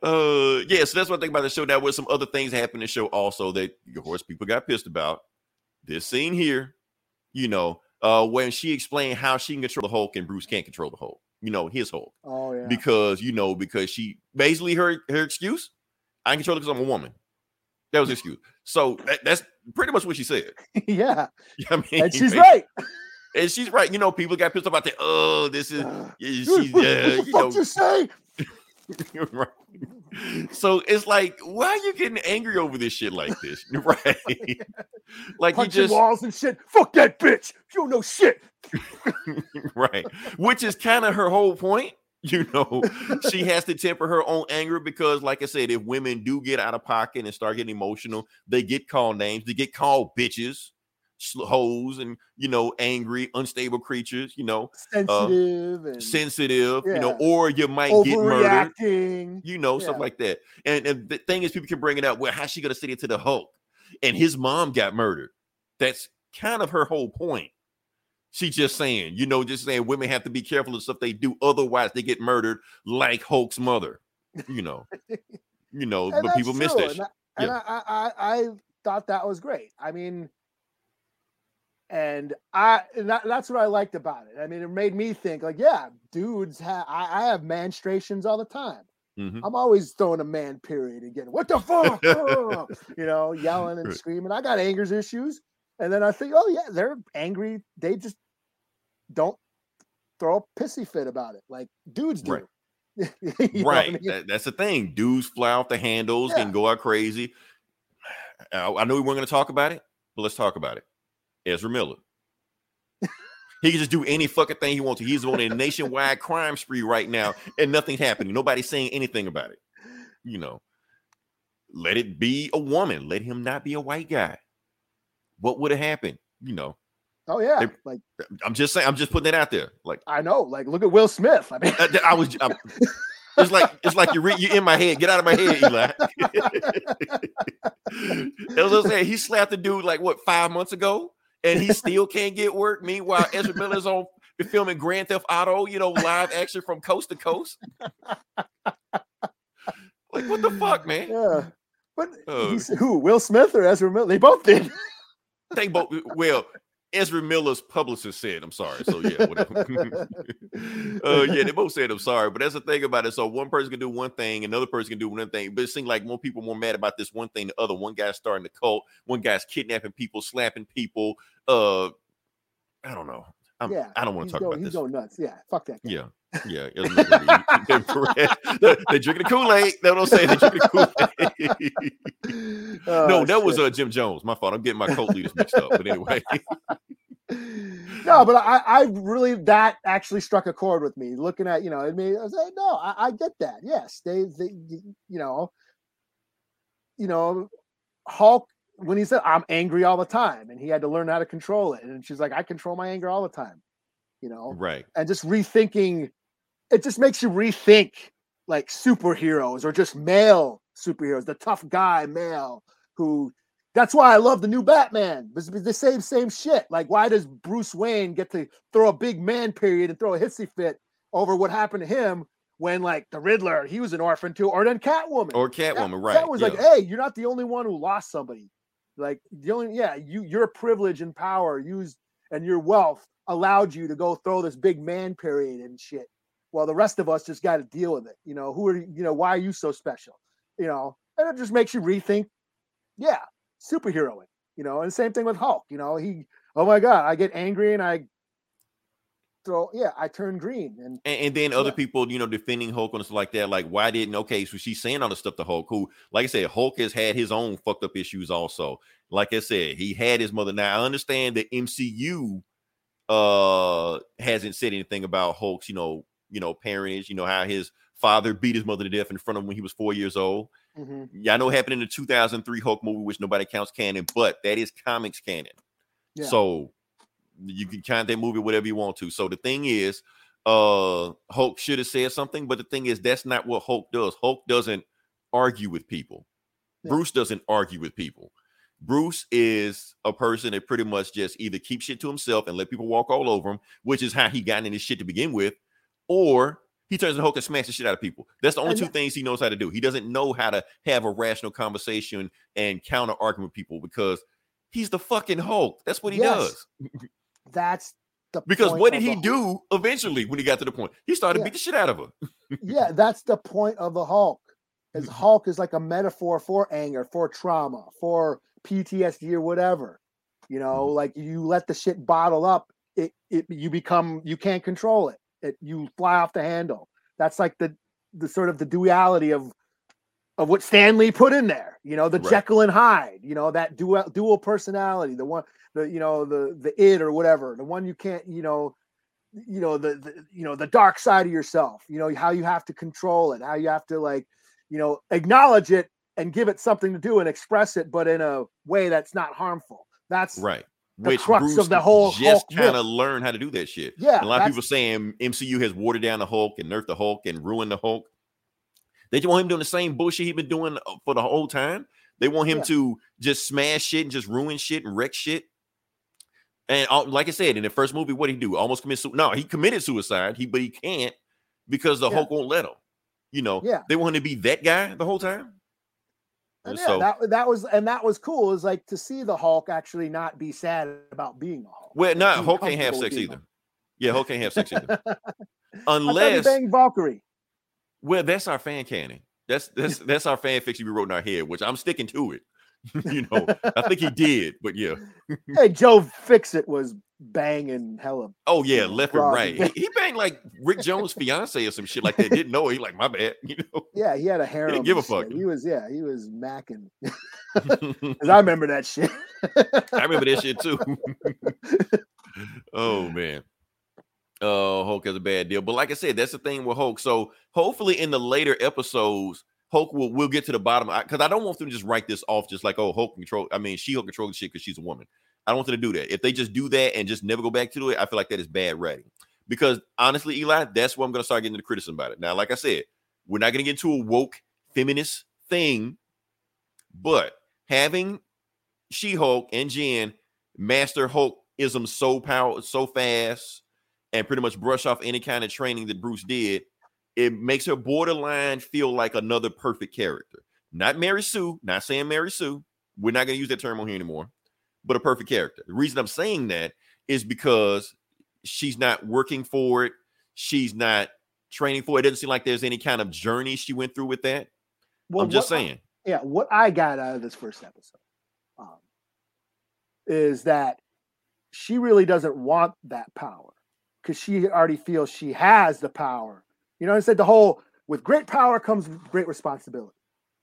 Uh, yeah. So that's one thing about the show. Now, with some other things happened in the show also that of course people got pissed about. This scene here, you know, uh, when she explained how she can control the Hulk and Bruce can't control the Hulk. You know, his Hulk Oh yeah. because you know because she basically her her excuse. I can control it because I'm a woman. That was the excuse. So that, that's pretty much what she said. yeah. I mean, And she's right. And she's right. You know, people got pissed off about that. Oh, this is Uh, what she's uh, the you fuck know you say? right. so it's like, why are you getting angry over this shit like this? Right. like you Punching just walls and shit. Fuck that bitch. You don't know shit. right. Which is kind of her whole point. You know, she has to temper her own anger because, like I said, if women do get out of pocket and start getting emotional, they get called names, they get called bitches, hoes, and you know, angry, unstable creatures. You know, uh, Sensitive and sensitive. You know, or you might get murdered. You know, stuff like that. And, and the thing is, people can bring it up. Well, how's she gonna sit into the Hulk? And his mom got murdered. That's kind of her whole point. She just saying, you know, just saying women have to be careful of stuff they do, otherwise they get murdered like Hulk's mother. You know, you know, And but people that's miss true, that. And. I, Yeah. I, I, I I thought that was great. I mean, and I and that, that's what I liked about it. I mean, it made me think like, yeah, dudes have I, I have menstruations all the time. Mhm. I'm always throwing a man period again. What the fuck? Oh, you know, yelling and screaming. I got anger issues. And then I think, oh yeah, they're angry. They just don't throw a pissy fit about it like dudes do. Right. What I mean? That- that's the thing. Dudes fly off the handles Yeah. and go out crazy. I, I know we weren't going to talk about it, but let's talk about it. Ezra Miller. he can just do any fucking thing he wants to. He's on a nationwide crime spree right now, and nothing's happening. Nobody's saying anything about it. You know, let it be a woman. Let him not be a white guy. What would have happened? You know, Oh yeah. They- like I'm just saying. I'm just putting it out there. Like I know. Like look at Will Smith. I mean uh, I, I was. I'm, it's like it's like you're, re- you're in my head. Get out of my head, Eli. That's what I'm saying. He slapped the dude like what five months ago, and he still can't get work. Meanwhile, Ezra Miller's on filming Grand Theft Auto, you know, live action from coast to coast. Like what the fuck, man? yeah. But Uh, who? Will Smith or Ezra Miller? They both did. They both well. Ezra Miller's publicist said, "I'm sorry." So yeah, whatever. uh, yeah, they both said, "I'm sorry," but that's the thing about it. So one person can do one thing, another person can do one thing, but it seems like more people more mad about this one thing the other. One guy's starting the cult, one guy's kidnapping people, slapping people. Uh, I don't know. I'm, yeah. I don't want to talk going, about he's this. going nuts. Yeah. Fuck that. Guy. Yeah, yeah. Ezra Miller, they're correct. They're, they're drinking the Kool Aid. That's what I'm saying. They're drinking the Kool Aid. Oh, no, that was shit. uh, Jim Jones. My fault. I'm getting my cult leaders mixed up. But anyway. no, but I, I really that actually struck a chord with me. Looking at you know, I mean, I was like, no, I, I get that. Yes, they, they, you know, you know, Hulk when he said I'm angry all the time, and he had to learn how to control it, and she's like, I control my anger all the time, you know, right. and just rethinking, it just makes you rethink like superheroes or just male superheroes, the tough guy male who that's why I love the new Batman. It's the same same shit. Like, why does Bruce Wayne get to throw a big man period and throw a hissy fit over what happened to him when, like, the Riddler, he was an orphan too, or then Catwoman. Or That- Catwoman, right? That was yeah. like, hey, you're not the only one who lost somebody. Like the only, yeah, you your privilege and power used and your wealth allowed you to go throw this big man period and shit. While the rest of us just got to deal with it. You know, who are you you know, why are you so special? You know, and it just makes you rethink, yeah, superheroing, you know, and same thing with Hulk, you know, he oh my god, I get angry and I throw yeah, I turn green and And, and then other people, you know, defending Hulk and stuff like that. Like, why didn't okay? So she's saying all the stuff to Hulk, who, like I said, Hulk has had his own fucked up issues also. Like I said, he had his mother. Now I understand the MCU uh hasn't said anything about Hulk's, you know, you know, parentage, you know, how his father beat his mother to death in front of him when he was four years old. mhm, Yeah, I know it happened in the 2003 Hulk movie, which nobody counts canon, but that is comics canon. Yeah. So you can count that movie whatever you want to. So the thing is, uh Hulk should have said something, but the thing is, that's not what Hulk does. Hulk doesn't argue with people. Yeah. Bruce doesn't argue with people. Bruce is a person that pretty much just either keeps shit to himself and let people walk all over him, which is how he got in this shit to begin with, or he turns to Hulk and smashes shit out of people. That's the only And two that- things he knows how to do. He doesn't know how to have a rational conversation and counter argument with people because he's the fucking Hulk. That's what he Yes. does. that's the Because what did the he do eventually when he got to the point? He started Yeah. beat the shit out of her. yeah, that's the point of the Hulk. Mm. Is Hulk is like a metaphor for anger, for trauma, for PTSD or whatever. You know, Mm-hmm. like you let the shit bottle up, it it you become you can't control it. It you fly off the handle. That's like the the sort of the duality of of what Stan Lee put in there. You know, the Right. Jekyll and Hyde. You know that dual dual personality. The one, the you know the the id or whatever. The one you can't. You know, you know the, the you know the dark side of yourself. You know how you have to control it. How you have to like, you know, acknowledge it and give it something to do and express it, but in a way that's not harmful. That's Right. The Which crux Bruce of the whole just kind of learned how to do that shit. Yeah, And a lot of people saying MCU has watered down the Hulk and nerfed the Hulk and ruined the Hulk. They just want him doing the same bullshit he's been doing uh, for the whole time. They want him Yeah. to just smash shit and just ruin shit and wreck shit. And uh, like I said, in the first movie, what did he do? Almost commit suicide. No, he committed suicide. He but he can't because the Yeah. Hulk won't let him. You know, Yeah. they want him to be that guy the whole time. And so yeah, that that was and that was cool. Is like to see the Hulk actually not be sad about being a Hulk. well, being Hulk can't have sex either. Yeah, Hulk can't have sex either. Unless banged Valkyrie. Well, that's our fan canon. That's that's that's our fan fiction we wrote in our head, which I'm sticking to it. you know, I think he did, but yeah. hey, Joe Fixit was banging hella. Oh yeah, left and right. He, he banged like Rick Jones' fiance or some shit like that. Didn't know. He like my bad. You know. Yeah, he had a harem. give a fuck. He was yeah, he was macking. Because I remember that shit. I remember that shit too. oh man. Oh, Hulk has a bad deal. But like I said, that's the thing with Hulk. So hopefully in the later episodes, Hulk will we'll get to the bottom because I don't want them to just write this off just like, oh, Hulk control. I mean, she Hulk control the shit because she's a woman. I don't want them to do that. If they just do that and just never go back to it, I feel like that is bad writing. Because honestly, Eli, that's what I'm gonna start getting into criticism about it. Now, like I said, we're not gonna get into a woke feminist thing, but having She-Hulk and Jen master Hulkism so power so fast and pretty much brush off any kind of training that Bruce did, it makes her borderline feel like another perfect character. Not Mary Sue, not saying Mary Sue. We're not going to use that term on here anymore, but a perfect character. The reason I'm saying that is because she's not working for it. She's not training for it. It doesn't seem like there's any kind of journey she went through with that. Well, I'm just what I- saying. yeah, what I got out of this first episode um, is that she really doesn't want that power because she already feels she has the power. You know, I said the whole with great power comes great responsibility.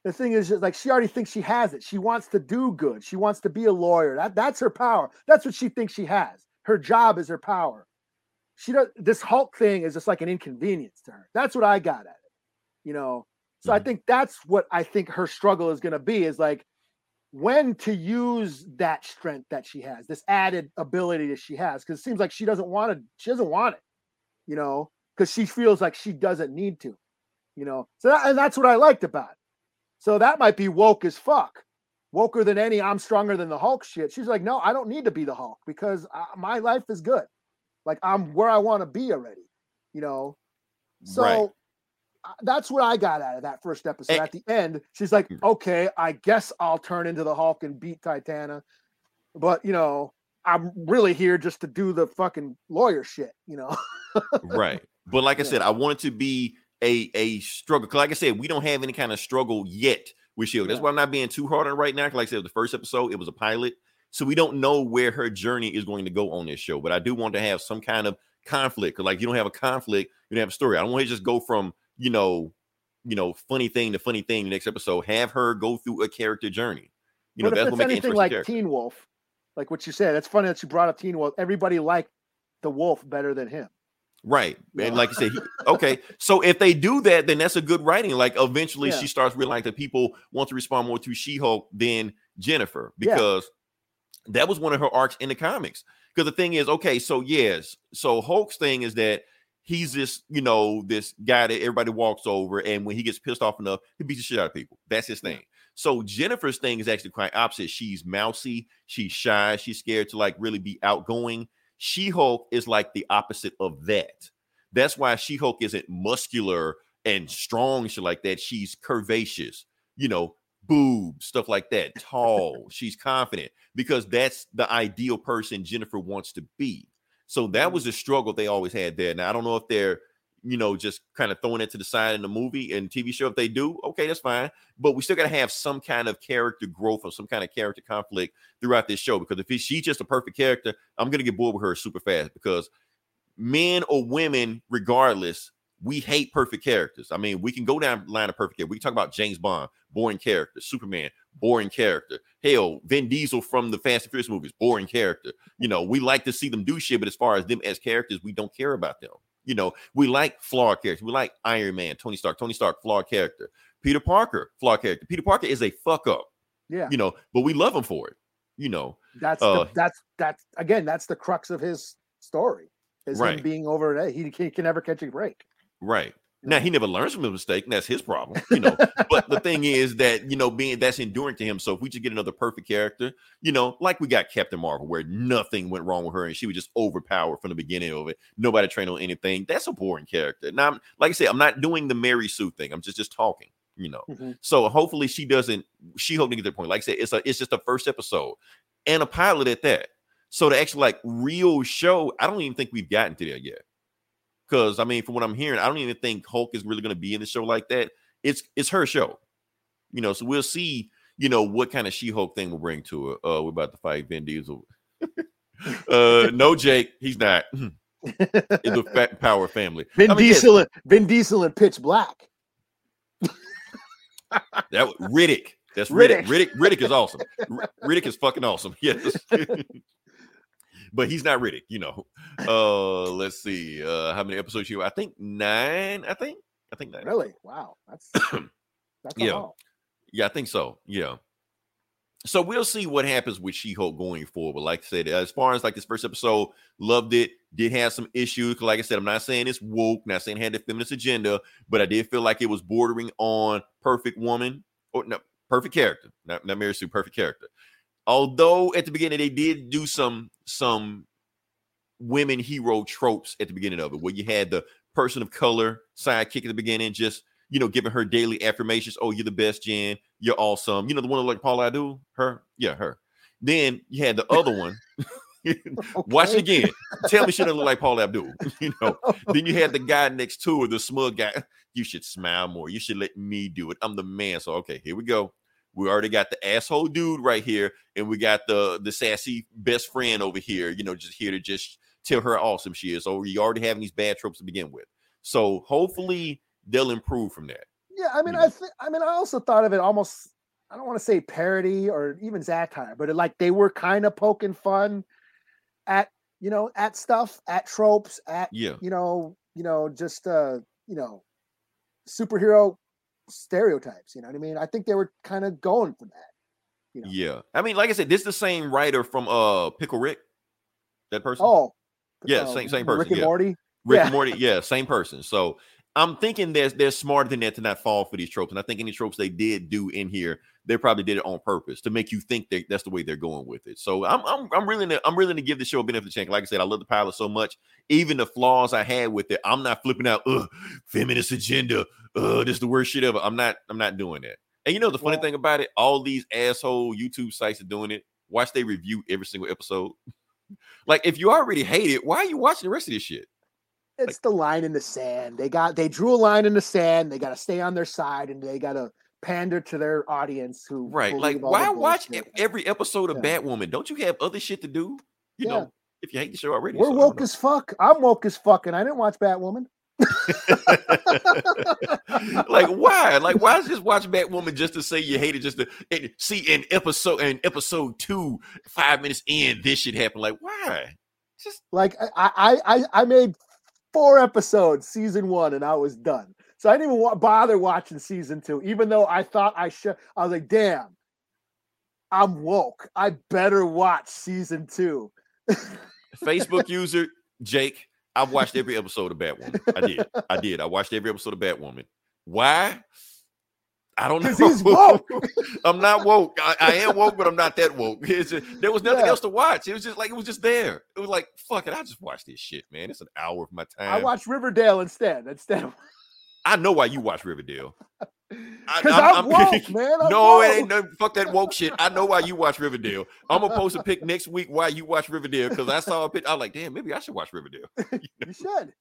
The thing is, like she already thinks she has it. She wants to do good. She wants to be a lawyer. That that's her power. That's what she thinks she has. Her job is her power. She does this Hulk thing is just like an inconvenience to her. That's what I got at it. You know, so I Mhm. think that's what I think her struggle is going to be is like when to use that strength that she has, this added ability that she has, because it seems like she doesn't want to, she doesn't want it, you know, because she feels like she doesn't need to, you know. So that, and that's what I liked about it. So that might be woke as fuck, woker than any. I'm stronger than the Hulk shit. She's like, no, I don't need to be the Hulk because I, my life is good. Like I'm where I want to be already, you know. So Right. that's what I got out of that first episode. And- At the end, she's like, Mm. "Okay, I guess I'll turn into the Hulk and beat Titana," but you know, I'm really here just to do the fucking lawyer shit, you know. right. But like I said, I want it to be a a struggle. Cause like I said, we don't have any kind of struggle yet with Shield. That's why I'm not being too hard on it right now. 'cause Like I said, the first episode, it was a pilot. So we don't know where her journey is going to go on this show. But I do want to have some kind of conflict. Cause like you don't have a conflict, you don't have a story. I don't want to just go from, you know, you know, funny thing to funny thing the next episode. Have her go through a character journey. You know, that's if what it's make it anything like character. Teen Wolf, like what you said, That's funny that you brought up Teen Wolf. Everybody liked the Wolf better than him. Right. And like you said, he, okay. So if they do that, then that's a good writing. Like eventually Yeah. she starts realizing that people want to respond more to She-Hulk than Jennifer Yeah. because that was one of her arcs in the comics. Because the thing is, okay, so yes, so Hulk's thing is that he's this, you know, this guy that everybody walks over, and when he gets pissed off enough, he beats the shit out of people. That's his thing. So Jennifer's thing is actually quite opposite. She's mousy, she's shy, she's scared to like really be outgoing. She-Hulk is like the opposite of that. That's why She-Hulk isn't muscular and strong, shit like that. She's curvaceous, you know, boobs, stuff like that, tall. She's confident because that's the ideal person Jennifer wants to be. So that was mm. the struggle they always had there. Now I don't know if they're, you know, just kind of throwing it to the side in the movie and TV show. If they do, okay, that's fine. But we still got to have some kind of character growth or some kind of character conflict throughout this show. Because if he- she's just a perfect character, I'm gonna get bored with her super fast. Because men or women, regardless, we hate perfect characters. I mean, we can go down line of perfect character. We can talk about James Bond, boring character, Superman, boring character. Hell, Vin Diesel from the Fast and Furious movies, boring character. You know, we like to see them do shit, but as far as them as characters, we don't care about them. You know, we like flawed characters. We like Iron Man, Tony Stark, Tony Stark, flawed character. Peter Parker, flawed character. Peter Parker is a fuck up, Yeah, you know, but we love him for it. You know, that's uh, the, that's that's again that's the crux of his story is Right. him being over it. He, he can never catch a break. Right. Now he never learns from his mistake, and that's his problem, you know. but the thing is that you know, being that's enduring to him. So if we just get another perfect character, you know, like we got Captain Marvel, where nothing went wrong with her, and she was just overpowered from the beginning of it. Nobody trained on anything. That's a boring character. Now, I'm- like I said, I'm not doing the Mary Sue thing. I'm just just talking, you know. Mhm. So hopefully she doesn't. She hoping to get to the point. Like I said, it's a it's just a first episode and a pilot at that. So the actual like real show, I don't even think we've gotten to there yet. Because I mean, from what I'm hearing, I don't even think Hulk is really going to be in the show like that. It's it's her show, you know. So we'll see, you know, what kind of She-Hulk thing will bring to it. Uh, we're about to fight Vin Diesel. uh, no, Jake, he's not. it's the Fat Power family. Vin I mean, yes, Diesel, Vin Diesel in Pitch Black. That was Riddick. That's Riddick. Riddick. Riddick. Riddick is awesome. Riddick is fucking awesome. Yes. but he's not Riddick, you know. Uh let's see. Uh how many episodes you I think nine, I think. I think nine. Really? Wow, that's that's Yeah. haul. Yeah, I think so. Yeah. So we'll see what happens with She-Hulk going forward. Like I said, as far as like this first episode, loved it. Did have some issues. Like I said, I'm not saying it's woke, not saying it had the feminist agenda, but I did feel like it was bordering on perfect woman or no perfect character, not, not Mary Sue, perfect character. Although at the beginning they did do some some women hero tropes at the beginning of it, where you had the person of color sidekick at the beginning, just you know, giving her daily affirmations. Oh, you're the best, Jen. You're awesome. You know, the one like Paula Abdul, her, yeah, her. Then you had the other one. Watch it again. Tell me she doesn't look like Paul Abdul. You know. then you had the guy next to her, the smug guy. You should smile more. You should let me do it. I'm the man. So okay, here we go. We already got the asshole dude right here, and we got the the sassy best friend over here. You know, just here to just tell her how awesome she is. So you already having these bad tropes to begin with. So hopefully they'll improve from that. Yeah, I mean, you I think. I mean, I also thought of it almost. I don't want to say parody or even satire, but it, like they were kind of poking fun at you know at stuff, at tropes, at Yeah. you know, you know, just uh, you know, superhero stereotypes. You know what I mean? I think they were kind of going for that. You know? Yeah. I mean, like I said, this is the same writer from uh Pickle Rick. That person? Oh, Yeah, uh, same- same Rick person, and yeah. Morty. Rick yeah. and Morty, yeah, same person. So I'm thinking they're they're smarter than that to not fall for these tropes. And I think any tropes they did do in here, they probably did it on purpose to make you think that that's the way they're going with it. So I'm I'm I'm really to, I'm really to give the show a benefit of the chance. Like I said, I love the pilot so much. Even the flaws I had with it, I'm not flipping out. Ugh, feminist agenda. Ugh, this is the worst shit ever. I'm not I'm not doing that. And you know the funny Well- thing about it, all these asshole YouTube sites are doing it. Watch they review every single episode. like if you already hate it, why are you watching the rest of this shit? It's the line in the sand. They got they drew a line in the sand. They got to stay on their side, and they got to pander to their audience who Right. Like, believe all the why watch bullshit. every episode of Yeah. Batwoman? Don't you have other shit to do? You Yeah. know, if you hate the show already. We're so woke as fuck. I'm woke as fuck, and I didn't watch Batwoman. like, why? Like, why just watch Batwoman just to say you hate it? Just to and see in episode in episode two, five minutes in, this shit happened. Like, why? Just Like I, I, I made four episodes season one, and I was done. So I didn't even bother watching season two, even though I thought I should. I was like, damn, I'm woke. I better watch season two. Facebook user Jake. I've watched every episode of Batwoman. I did. I did. I watched every episode of Batwoman. Why? I don't know. he's woke. I'm not woke. I, I am woke, but I'm not that woke. Just- there was nothing Yeah. else to watch. It was just like it was just there. It was like fuck it. I just watch this shit, man. It's an hour of my time. I watched Riverdale instead. Instead, of I know why you watch Riverdale. Because I'm- I'm, woke, man. I'm no, woke. it ain't no fuck that woke shit. I know why you watch Riverdale. I'm gonna post a pic next week why you watch Riverdale because I saw a pic. I'm like, damn, maybe I should watch Riverdale. You should.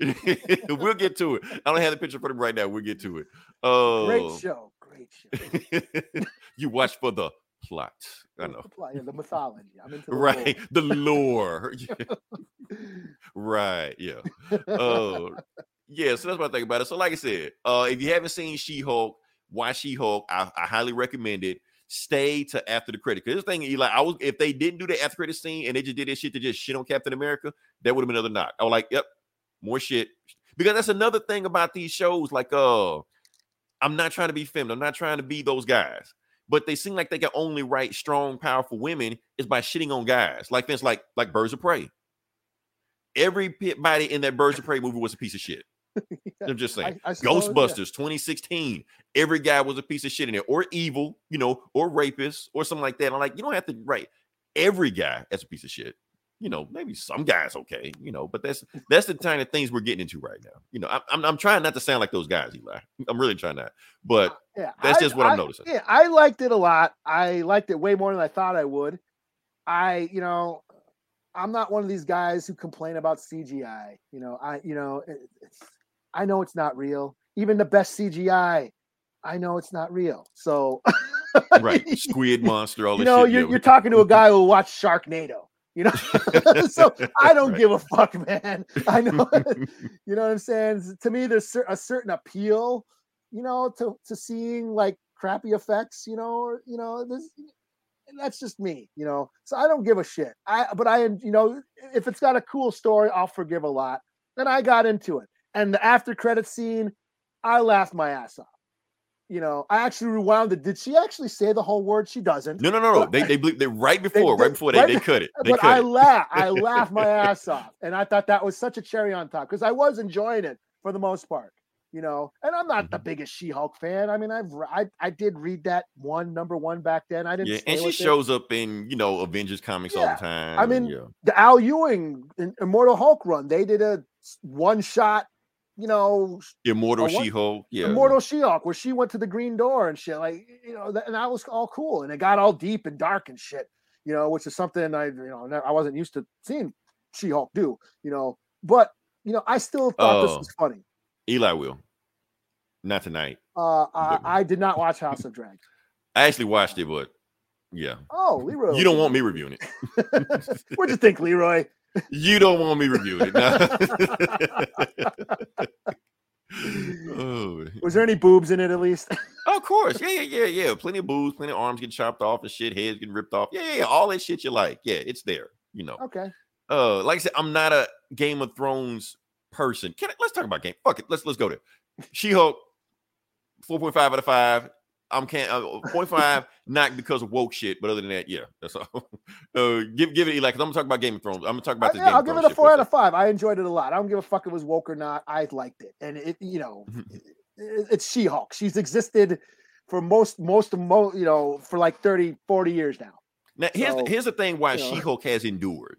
we'll get to it. I don't have the picture for them right now. We'll get to it. Oh, Great show. Great show. you watch for the plot. I know. The plot, yeah, the mythology. I'm into the Right. lore. The lore. Yeah. Right. Yeah. Oh. yeah, so that's what I think about it. So, like I said, uh, if you haven't seen She Hulk, watch She Hulk. I, I highly recommend it. Stay to after the credit. Because this thing, Eli, I was if they didn't do the after credit scene and they just did this shit to just shit on Captain America, that would have been another knock. I was like, yep, more shit. Because that's another thing about these shows. Like, uh, I'm not trying to be feminine. I'm not trying to be those guys. But they seem like they can only write strong, powerful women is by shitting on guys. Like this, like like Birds of Prey. Everybody in that Birds of Prey movie was a piece of shit. I'm just saying. I- I suppose, yeah. Ghostbusters 2016. Every guy was a piece of shit in it, or evil, you know, or rapist, or something like that. I'm like, you don't have to write every guy as a piece of shit. You know, maybe some guys okay, you know, but that's mm. that's the kind of things we're getting into right now. You know, I'm I'm, I'm trying not to sound like those guys, Eli. I'm really trying not, but uh, Yeah, That's I- just what I'm noticing. Yeah, I liked it a lot. I liked it way more than I thought I would. I, you know, I'm not one of these guys who complain about CGI. You know, I, you know, it, it's, I know it's not real. Even the best CGI, I know it's not real. So, right, squid monster, all you know, you're, you're talking to a guy who watched Sharknado. You know, so I don't Right. give a fuck, man. I know, you know what I'm saying. To me, there's a certain appeal, you know, to to seeing like crappy effects, you know, or you know, this. And that's just me, you know. So I don't give a shit. I but I, you know, if it's got a cool story, I'll forgive a lot. And I got into it. And the after credit scene, I laughed my ass off. You know, I actually rewound it. Did she actually say the whole word? She doesn't. no, no, no, no. They they, ble- they right before, they- right before they, right they cut it. They but I laugh, I laughed my ass off, and I thought that was such a cherry on top because I was enjoying it for the most part, you know. And I'm not Mm-hmm. the biggest She-Hulk fan. I mean, I've I, I did read that one number one back then. I didn't. Yeah, and she with it. shows up in you know Avengers comics all the time. I and mean, yeah. the Al Ewing in Immortal Hulk run. They did a one shot, you know, Immortal She-Hulk. Yeah, Immortal She-Hulk, where she went to the Green Door and shit. Like, you know, that, and that was all cool. And it got all deep and dark and shit, you know, which is something I, you know, I wasn't used to seeing She-Hulk do, you know. But, you know, I still thought Oh. this was funny. Eli will. Not tonight. Uh, I, I did not watch House of Dragon. I actually watched it, but yeah, Oh, Leroy. you don't want me reviewing it. What'd you think, Leroy? You don't want me reviewing it. oh, Was there any boobs in it at least? of course. Yeah, yeah, yeah, yeah. Plenty of boobs, plenty of arms getting chopped off and shit, heads getting ripped off. Yeah, yeah, yeah. All that shit you like. Yeah, it's there. You know. okay. Uh, like I said, I'm not a Game of Thrones person. Can I, let's talk about game. Fuck it. Let's let's go there. She-Hulk, 4.5 out of 5. I'm can't uh, 0.5, not because of woke shit, but other than that, yeah, that's all. uh, give give it Eli, because I'm gonna talk about Game of Thrones. I'm gonna talk about I, this. yeah, I'll give it a four out of five. I enjoyed it a lot. I don't give a fuck if it was woke or not. I liked it, and it, you know, Mhm. it- it's She-Hulk. She's existed for most, most of mo, you know, for like 30, 40 years now. Now, here's So, the, here's the thing why. She-Hulk has endured.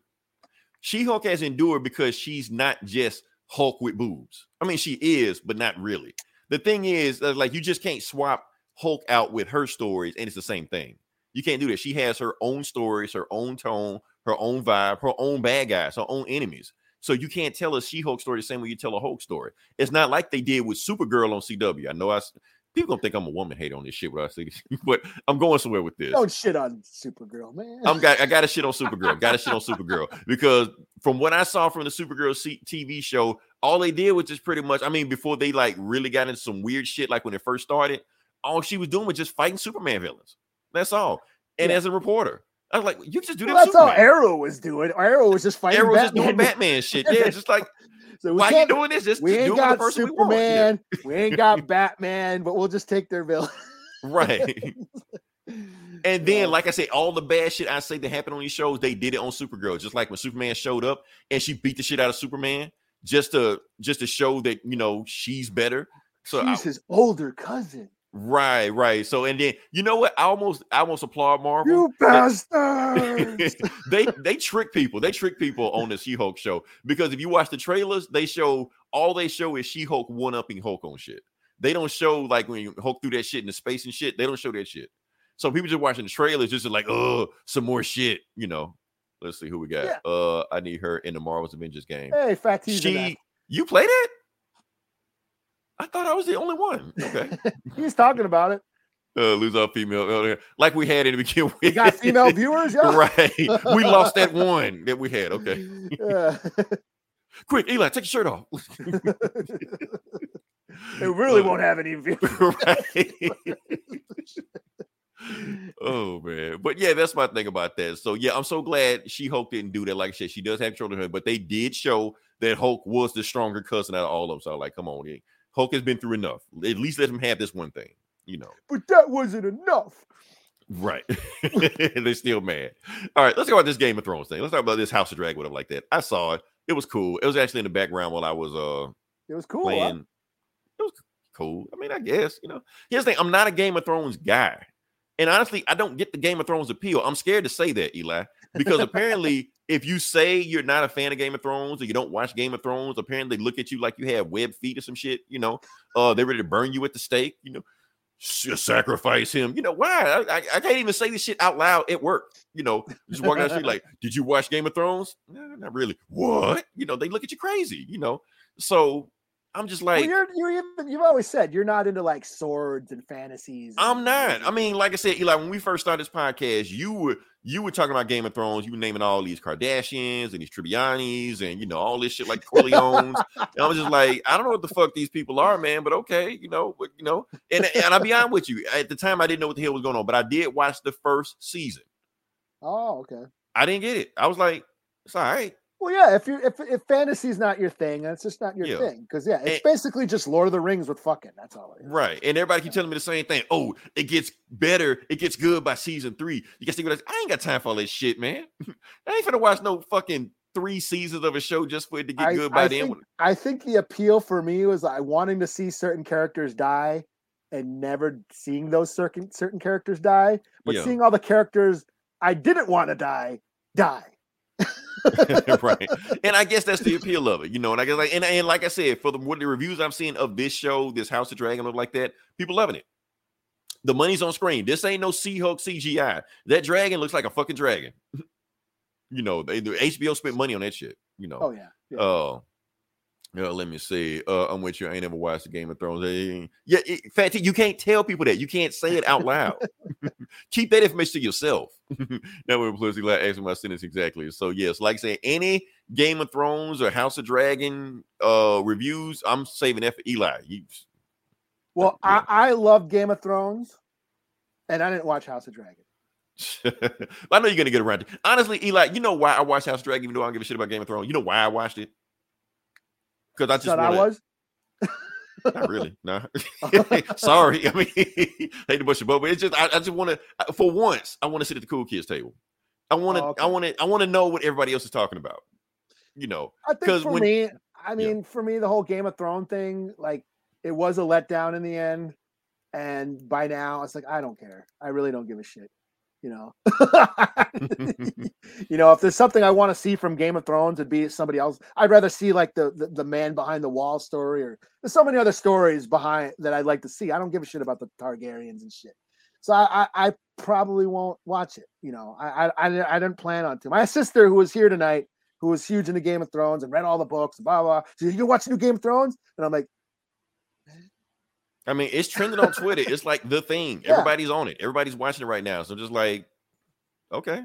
She-Hulk has endured because she's not just Hulk with boobs. I mean, she is, but not really. The thing is, uh, like, you just can't swap Hulk out with her stories, and it's the same thing. You can't do that. She has her own stories, her own tone, her own vibe, her own bad guys, her own enemies. So you can't tell a She-Hulk story the same way you tell a Hulk story. It's not like they did with Supergirl on CW. I know I people gonna think I'm a woman hater on this shit, what I say, but I'm going somewhere with this. Don't shit on Supergirl, man. I'm got I got to shit on Supergirl. Got to shit on Supergirl because from what I saw from the Supergirl C- TV show, all they did was just pretty much. I mean, before they like really got into some weird shit, like when it first started, all she was doing was just fighting Superman villains. That's all. And Yeah. as a reporter, I was like, you just do that. well, with that's all Arrow was doing. Arrow was just fighting Arrow was just doing Batman shit. Yeah, just like So why you doing this? Just, We ain't got person we. Yeah, Superman. We ain't got Batman, but we'll just take their villain. right. And then, Yeah. like I said, all the bad shit I say that happened on these shows, they did it on Supergirl. Just like when Superman showed up and she beat the shit out of Superman, just to just to show that you know she's better. So I- She's his older cousin. Right, right. So and then you know what? I almost I almost applaud Marvel. You bastards! they they trick people. They trick people on the She-Hulk show because if you watch the trailers, they show all they show is She-Hulk one upping Hulk on shit. They don't show like when you Hulk through that shit in the space and shit. They don't show that shit. So people just watching the trailers just like, oh, some more shit. You know. Let's see who we got. Yeah. Uh, I need her in the Marvel's Avengers game. hey, Fat she, you played it? I thought I was the only one. Okay. He's talking about it. uh, lose our female, uh, like we had in the beginning. We got female viewers, yeah. right. We lost that one that we had. Okay. Yeah. Quick, Eli, take your shirt off. it really Uh, won't have any viewers. right. oh man, but yeah, that's my thing about that. So yeah, I'm so glad she Hulk didn't do that. Like I said, she does have children, but they did show that Hulk was the stronger cousin out of all of them. So I'm like, come on, yeah. Hulk has been through enough. At least let him have this one thing, you know. But that wasn't enough. Right. They're still mad. All right, let's talk about this Game of Thrones thing. Let's talk about this House of Dragon, whatever like that. I saw it. It was cool. It was actually in the background while I was uh It was cool. huh? It was cool. I mean, I guess, you know. Here's the thing, I'm not a Game of Thrones guy. And honestly, I don't get the Game of Thrones appeal. I'm scared to say that, Eli, because apparently, if you say you're not a fan of Game of Thrones or you don't watch Game of Thrones, apparently they look at you like you have web feet or some shit. You know, uh, they're ready to burn you at the stake. You know, sacrifice him. You know why? I, I, I can't even say this shit out loud at work. You know, just walking down the street like, did you watch Game of Thrones? No, not really. What? You know, they look at you crazy. You know, so I'm just like. well, you're you're even you've always said you're not into like swords and fantasies. I'm not. I mean, like I said, Eli, when we first started this podcast, you were you were talking about Game of Thrones. You were naming all these Kardashians and these Tribbianis and you know all this shit like Corleones. and I was just like, I don't know what the fuck these people are, man. But okay, you know, but you know, and and I'll be honest with you. At the time, I didn't know what the hell was going on, but I did watch the first season. oh, okay. I didn't get it. I was like, it's all right. Well, yeah. If you if if fantasy's not your thing, that's just not your Yeah. thing. Because yeah, it's And- basically just Lord of the Rings with fucking. That's all it is. Right. And everybody keep telling me the same thing. Oh, it gets better. It gets good by season three. You can see what I I ain't got time for all this shit, man. I ain't gonna watch no fucking three seasons of a show just for it to get I, good by I then. think, I think the appeal for me was like wanting to see certain characters die and never seeing those certain certain characters die, but Yeah. seeing all the characters I didn't want to die die. right. And I guess that's the appeal of it, you know. And I guess like and, and like I said, for the what the reviews I've seen of this show, this House of Dragon, look like that, people loving it. The money's on screen. This ain't no She-Hulk CGI. That dragon looks like a fucking dragon. you know, they, the HBO spent money on that shit. You know. Oh yeah. yeah. Uh, yeah, let me see. Uh, I'm with you. I ain't never watched the Game of Thrones. Yeah, it, Fat T, you can't tell people that. You can't say it out loud. Keep that information to yourself. now we're plus like asking my sentence exactly. So yes, like I say, any Game of Thrones or House of Dragon uh reviews, I'm saving that for Eli. You, well, yeah. I, I love Game of Thrones, and I didn't watch House of Dragon. I know you're gonna get around to Honestly, Eli, you know why I watched House of Dragon, even though I don't give a shit about Game of Thrones. You know why I watched it? Because I just Thought I was. Not really. Nah. Oh. Sorry. I mean, hate to bust your bubble. It's just I, I just want to for once I want to sit at the cool kids table. I want to Oh, okay. I want to I want to know what everybody else is talking about. You know. I think for when- me, I mean, for me, the whole Game of Thrones thing, like, it was a letdown in the end. And by now, it's like I don't care. I really don't give a shit. You know, you know, if there's something I want to see from Game of Thrones, it'd be somebody else. I'd rather see like the, the the man behind the wall story, or there's so many other stories behind that I'd like to see. I don't give a shit about the Targaryens and shit. So I I, I probably won't watch it. You know, I, I I didn't plan on to. My sister, who was here tonight, who was huge into Game of Thrones and read all the books, blah blah. She said, you watch new Game of Thrones, and I'm like, I mean, it's trending on Twitter. It's like the thing. Yeah. Everybody's on it. Everybody's watching it right now. So just like, okay.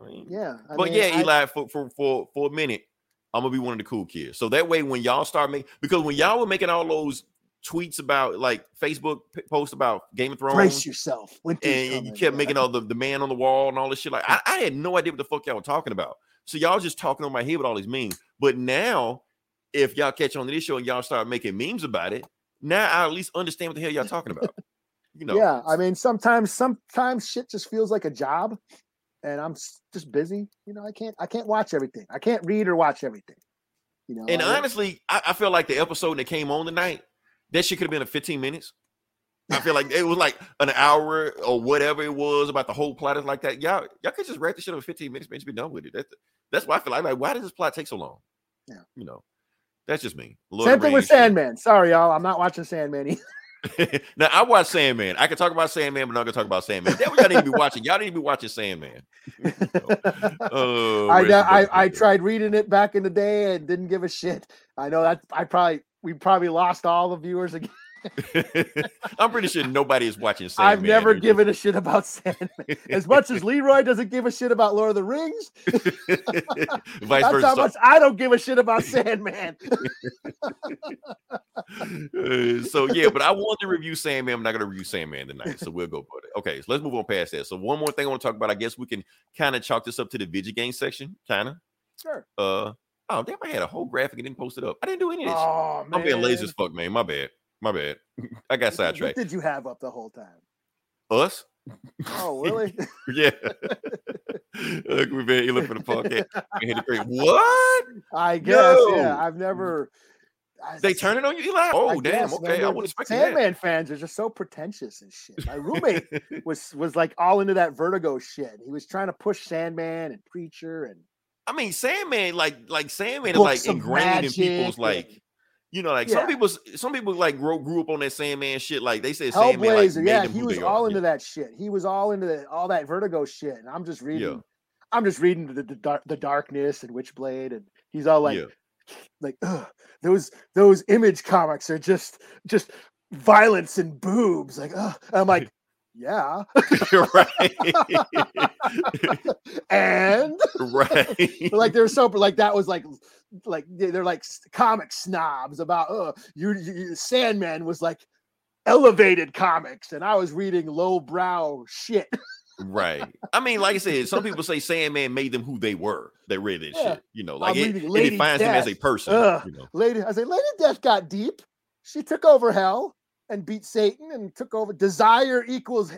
I mean, yeah. I but mean, yeah, I- Eli, for, for for for a minute, I'm gonna be one of the cool kids. So that way, when y'all start making, because when y'all were making all those tweets about like Facebook posts about Game of Thrones, brace yourself. And you kept yeah. making all the, the man on the wall and all this shit. Like I, I had no idea what the fuck y'all were talking about. So y'all just talking on my head with all these memes. But now, if y'all catch on to this show and y'all start making memes about it, now I at least understand what the hell y'all talking about. You know, Yeah, I mean, sometimes sometimes shit just feels like a job, and I'm just busy. You know, I can't I can't watch everything. I can't read or watch everything. You know, and I- honestly, I, I feel like the episode that came on tonight, that shit could have been a 15 minutes. I feel like it was like an hour or whatever it was about the whole plot is like that. Y'all, y'all could just wrap this shit up in 15 minutes, man. Just be done with it. That's that's why I feel like, like why does this plot take so long? Yeah. You know, that's just me. Lord same thing with. Sandman. Sorry, y'all, I'm not watching Sandman. either. now I watch Sandman. I can talk about Sandman, but I'm not gonna talk about Sandman. That's what y'all need to be watching. Y'all need to be watching Sandman. Oh, I, know- I? I tried reading it back in the day and didn't give a shit. I know that I probably we probably lost all the viewers again. I'm pretty sure nobody is watching. Sandman. I've never They're just- given a shit about Sandman. As much as Leroy doesn't give a shit about Lord of the Rings, Vice that's versa. how much I don't give a shit about Sandman. Uh, so yeah, but I want to review Sandman. I'm not gonna review Sandman tonight, so we'll go for it. Okay, so let's move on past that. So one more thing I want to talk about. I guess we can kind of chalk this up to the video game section, kind of. Sure. Uh oh, damn! I had a whole graphic and didn't post it up. I didn't do any of this. Oh I'm being lazy as fuck, man. My bad. My bad. I got sidetracked. What did you have up the whole time? Us? Oh, really? Yeah. Look, we've been ill for the podcast. We had to create- What? I guess. Yeah, I've never. I- They turn it on you, Eli? Oh, I damn. guess, man, okay, I they're- wasn't the expecting that. Sandman fans are just so pretentious and shit. My roommate was was like all into that Vertigo shit. He was trying to push Sandman and Preacher and I mean, Sandman, like like Sandman is like ingrained in people's like, you know, like Yeah. some people, some people like grew, grew up on that Sandman shit. Like they said, Sandman like yeah, he was all are. into that shit. He was all into the, all that Vertigo shit. And I'm just reading. I'm just reading the the, dark, the darkness and Witchblade, and he's all like, yeah. like Ugh, those those image comics are just just violence and boobs. Like, ugh. I'm like, yeah, right, and right. like they're so like that was like like they- they're like comic snobs about uh you, you Sandman was like elevated comics and I was reading lowbrow shit. Right. I mean, like I said, some people say Sandman made them who they were. They read that Yeah. shit. You know, like I'm it, reading it Lady defines them as a person. Ugh. You know. Lady I say Lady Death got deep. She took over hell and beat Satan and took over desire equals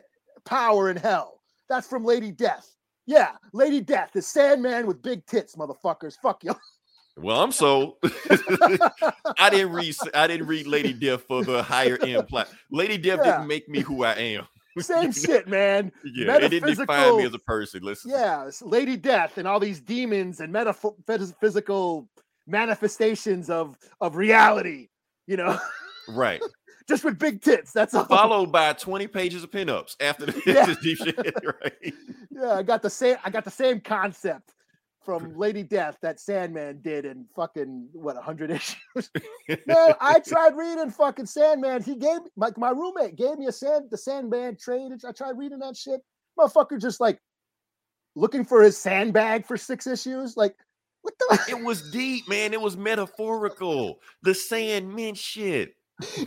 power in hell. That's from Lady Death. Yeah, Lady Death, the Sandman with big tits, motherfuckers. Fuck you. Well, I'm so I didn't read I didn't read Lady Death for the higher end plot. Lady Death Yeah. didn't make me who I am. Same shit, man. Yeah, it didn't define me as a person. Listen. Yeah, Lady Death and all these demons and metaphysical manifestations of of reality. You know, Right. Just with big tits. That's all. Followed by 20 pages of pinups after the Yeah. deep shit. Right. Yeah, I got the same. I got the same concept from Lady Death that Sandman did in fucking what hundred issues. Man, I tried reading fucking Sandman. He gave me like my roommate gave me a sand the Sandman trade. I tried reading that shit. Motherfucker just like looking for his sandbag for six issues. Like, what the It was deep, man. It was metaphorical. The sand meant shit.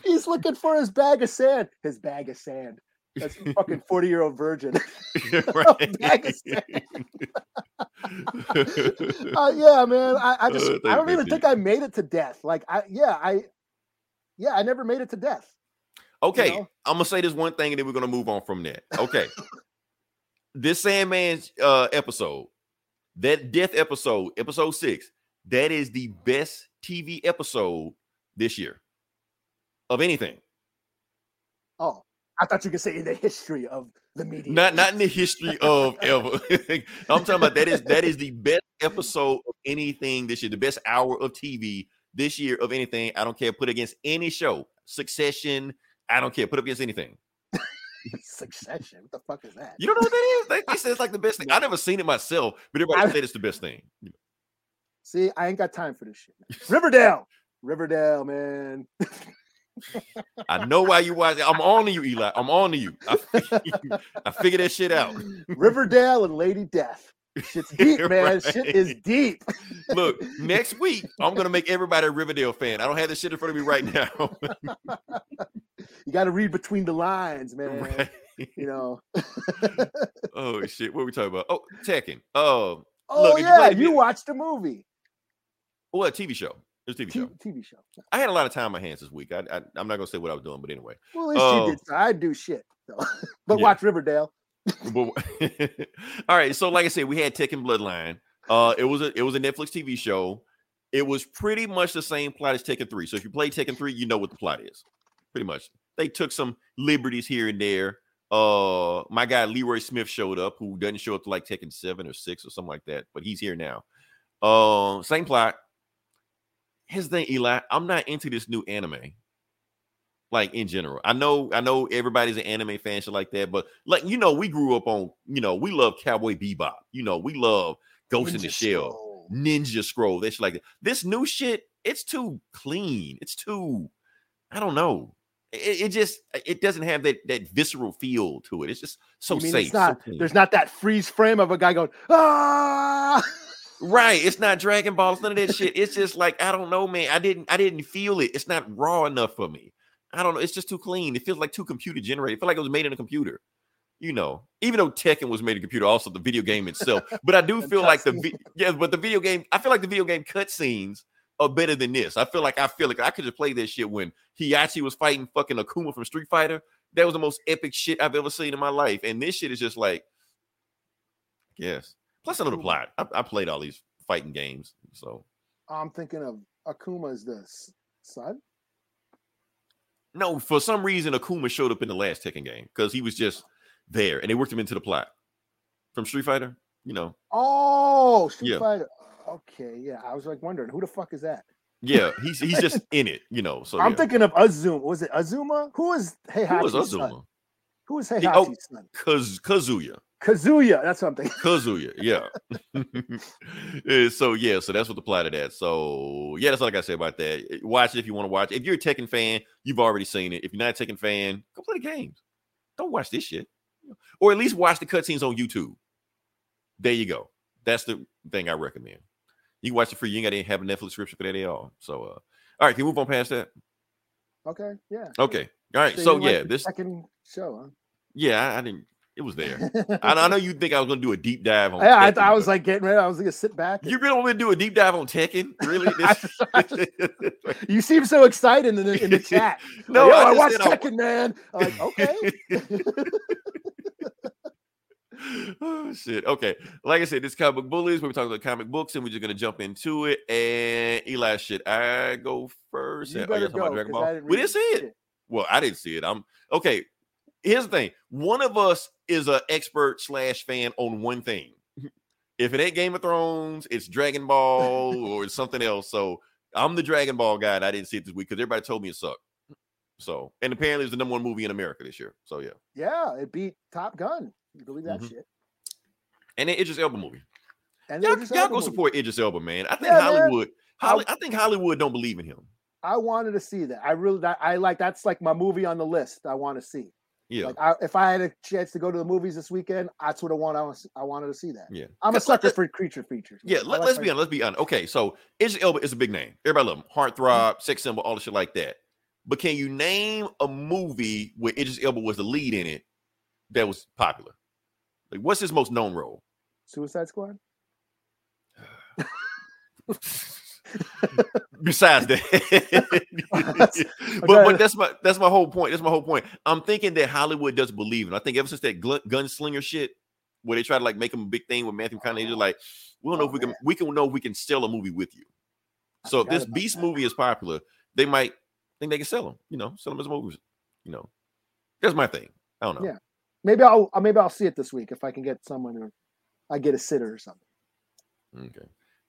He's looking for his bag of sand. His bag of sand. That's a fucking 40 year old virgin. right. bag of sand. uh, yeah, man. I, I just Uh, I don't even Pete. think I made it to death. Like I yeah, I yeah, I never made it to death. Okay, know? I'm gonna say this one thing and then we're gonna move on from that. Okay. this Sandman's uh episode, that death episode, episode six, that is the best TV episode this year of anything. Oh, I thought you could say in the history of the media. Not not in the history of ever. I'm talking about that is that is the best episode of anything this year, the best hour of TV this year of anything. I don't care. Put against any show, Succession. I don't care. Put up against anything. Succession. What the fuck is that? You don't know what that is? They, they say it's like the best thing. I never seen it myself, but everybody I- said it's the best thing. See, I ain't got time for this shit. Riverdale. Riverdale, man. I know why you watch it. I'm on to you, Eli. I'm on to you. I, I figured that shit out. Riverdale and Lady Death. Shit's deep, man. Shit is deep. Look, next week I'm gonna make everybody a Riverdale fan. I don't have this shit in front of me right now. You got to read between the lines, man. Right. You know. Oh shit, what are we talking about? Oh, Tekken. Oh, Oh Look, you yeah, you video- watched the movie, what a TV show? A TV T- show. TV show. I had a lot of time on my hands this week. I, I I'm not gonna say what I was doing, but anyway. Well, at least you did. So I do shit. So. but Yeah. watch Riverdale. All right, so like I said, we had Tekken Bloodline. Uh, it was a it was a Netflix TV show. It was pretty much the same plot as Tekken 3. So if you play Tekken 3, you know what the plot is. Pretty much. They took some liberties here and there. Uh my guy Leroy Smith showed up, who doesn't show up to like Tekken 7 or 6 or something like that, but he's here now. Uh same plot. Here's the thing, Eli. I'm not into this new anime. Like in general. I know, I know everybody's an anime fan, shit like that, but like you know, we grew up on, you know, we love Cowboy Bebop. You know, we love Ghost in the Shell. Scroll. Ninja Scroll. That's like that. This new shit, it's too clean. It's too, I don't know. It, it just it doesn't have that that visceral feel to it. It's just so safe. so not clean. there's not that freeze frame of a guy going, ah Right. It's not Dragon Balls, none of that shit. It's just like, I don't know, man. I didn't I didn't feel it. It's not raw enough for me. I don't know. It's just too clean. It feels like too computer generated. It feel like it was made in a computer. You know, even though Tekken was made in a computer, also the video game itself. But I do feel like the vi- yeah, but the video game, I feel like the video game cutscenes are better than this. I feel like I feel like I could just play this shit when Heihachi was fighting fucking Akuma from Street Fighter. That was the most epic shit I've ever seen in my life. And this shit is just like, yes. Plus, the Akuma. plot. I, I played all these fighting games, so I'm thinking of Akuma as the son. no. For some reason, Akuma showed up in the last Tekken game because he was just there, and they worked him into the plot from Street Fighter. You know, Oh, Street Yeah. Fighter. Okay, yeah. I was like wondering who the fuck is that? yeah, he's he's just in it. You know, so I'm yeah. thinking of Azuma. Was it Azuma? Who is who was Heihachi's son? Azuma? Who is He- oh, Heihachi's oh. son? Kaz Kazuya. Kazuya. That's something. Kazuya, yeah. Uh, so yeah, so that's what the plot of that. So yeah, that's all I gotta say about that. Uh, Watch it if you want to watch. If you're a Tekken fan, you've already seen it. If you're not a Tekken fan, go play the games. Don't watch this shit, or at least watch the cutscenes on YouTube. There you go. That's the thing I recommend. You can watch it free. You ain't got to have a Netflix subscription for that at all. So, uh, all right, can we move on past that? Okay, yeah. Okay, all right. you So didn't like yeah, this second show, yeah, I, I didn't. It was there. I, I know you think I was gonna do a deep dive on. yeah, I, Tekken, I was like getting ready. I was gonna sit back. and- You really want me to do a deep dive on Tekken? Really? This- you seem so excited in the, in the chat. no, Yo, I, I, watched said I- Tekken, man. I'm like, okay. oh shit. Okay. Like I said, this is comic book bullies. We're talking about comic books, and we're just gonna jump into it. And Eli, should I go first? You Oh, better talking about go, I didn't We didn't see it. shit. Well, I didn't see it. I'm okay. Here's the thing: one of us is an expert slash fan on one thing. If it ain't Game of Thrones, it's Dragon Ball or it's something else. So I'm the Dragon Ball guy, and I didn't see it this week because everybody told me it sucked. So, and apparently it's the number one movie in America this year. So yeah, Yeah, it beat Top Gun. You believe that Mhm. shit? and it Idris Elba movie. And Y'all, y'all go movie. support Idris Elba, man. I think Yeah. Hollywood, Holly, I think Hollywood don't believe in him. I wanted to see that. I really, that, I like. That's like my movie on the list. I want to see. Yeah, Like, I, if I had a chance to go to the movies this weekend, that's what I want. I, was, I wanted to see that. yeah. I'm a sucker for creature features. Yeah, man. Let, us be honest. Let's be honest. Okay, so Idris Elba is a big name. Everybody love him. Mm-hmm. Heartthrob, sex symbol, all the shit like that. But can you name a movie where Idris Elba was the lead in it that was popular? Like, what's his most known role? Suicide Squad. Besides that, but but that's my that's my whole point. That's my whole point. I'm thinking that Hollywood doesn't believe it. I think ever since that gl- gunslinger shit, where they try to like make him a big thing with Matthew McConaughey, they're like, we don't know Oh, if we can man. we can know if we can sell a movie with you. I So if this Beast that. movie is popular, they might think they can sell them. You know, sell them as movies. You know, that's my thing. I don't know. Yeah. Maybe I'll uh, maybe I'll see it this week if I can get someone or I get a sitter or something. Okay.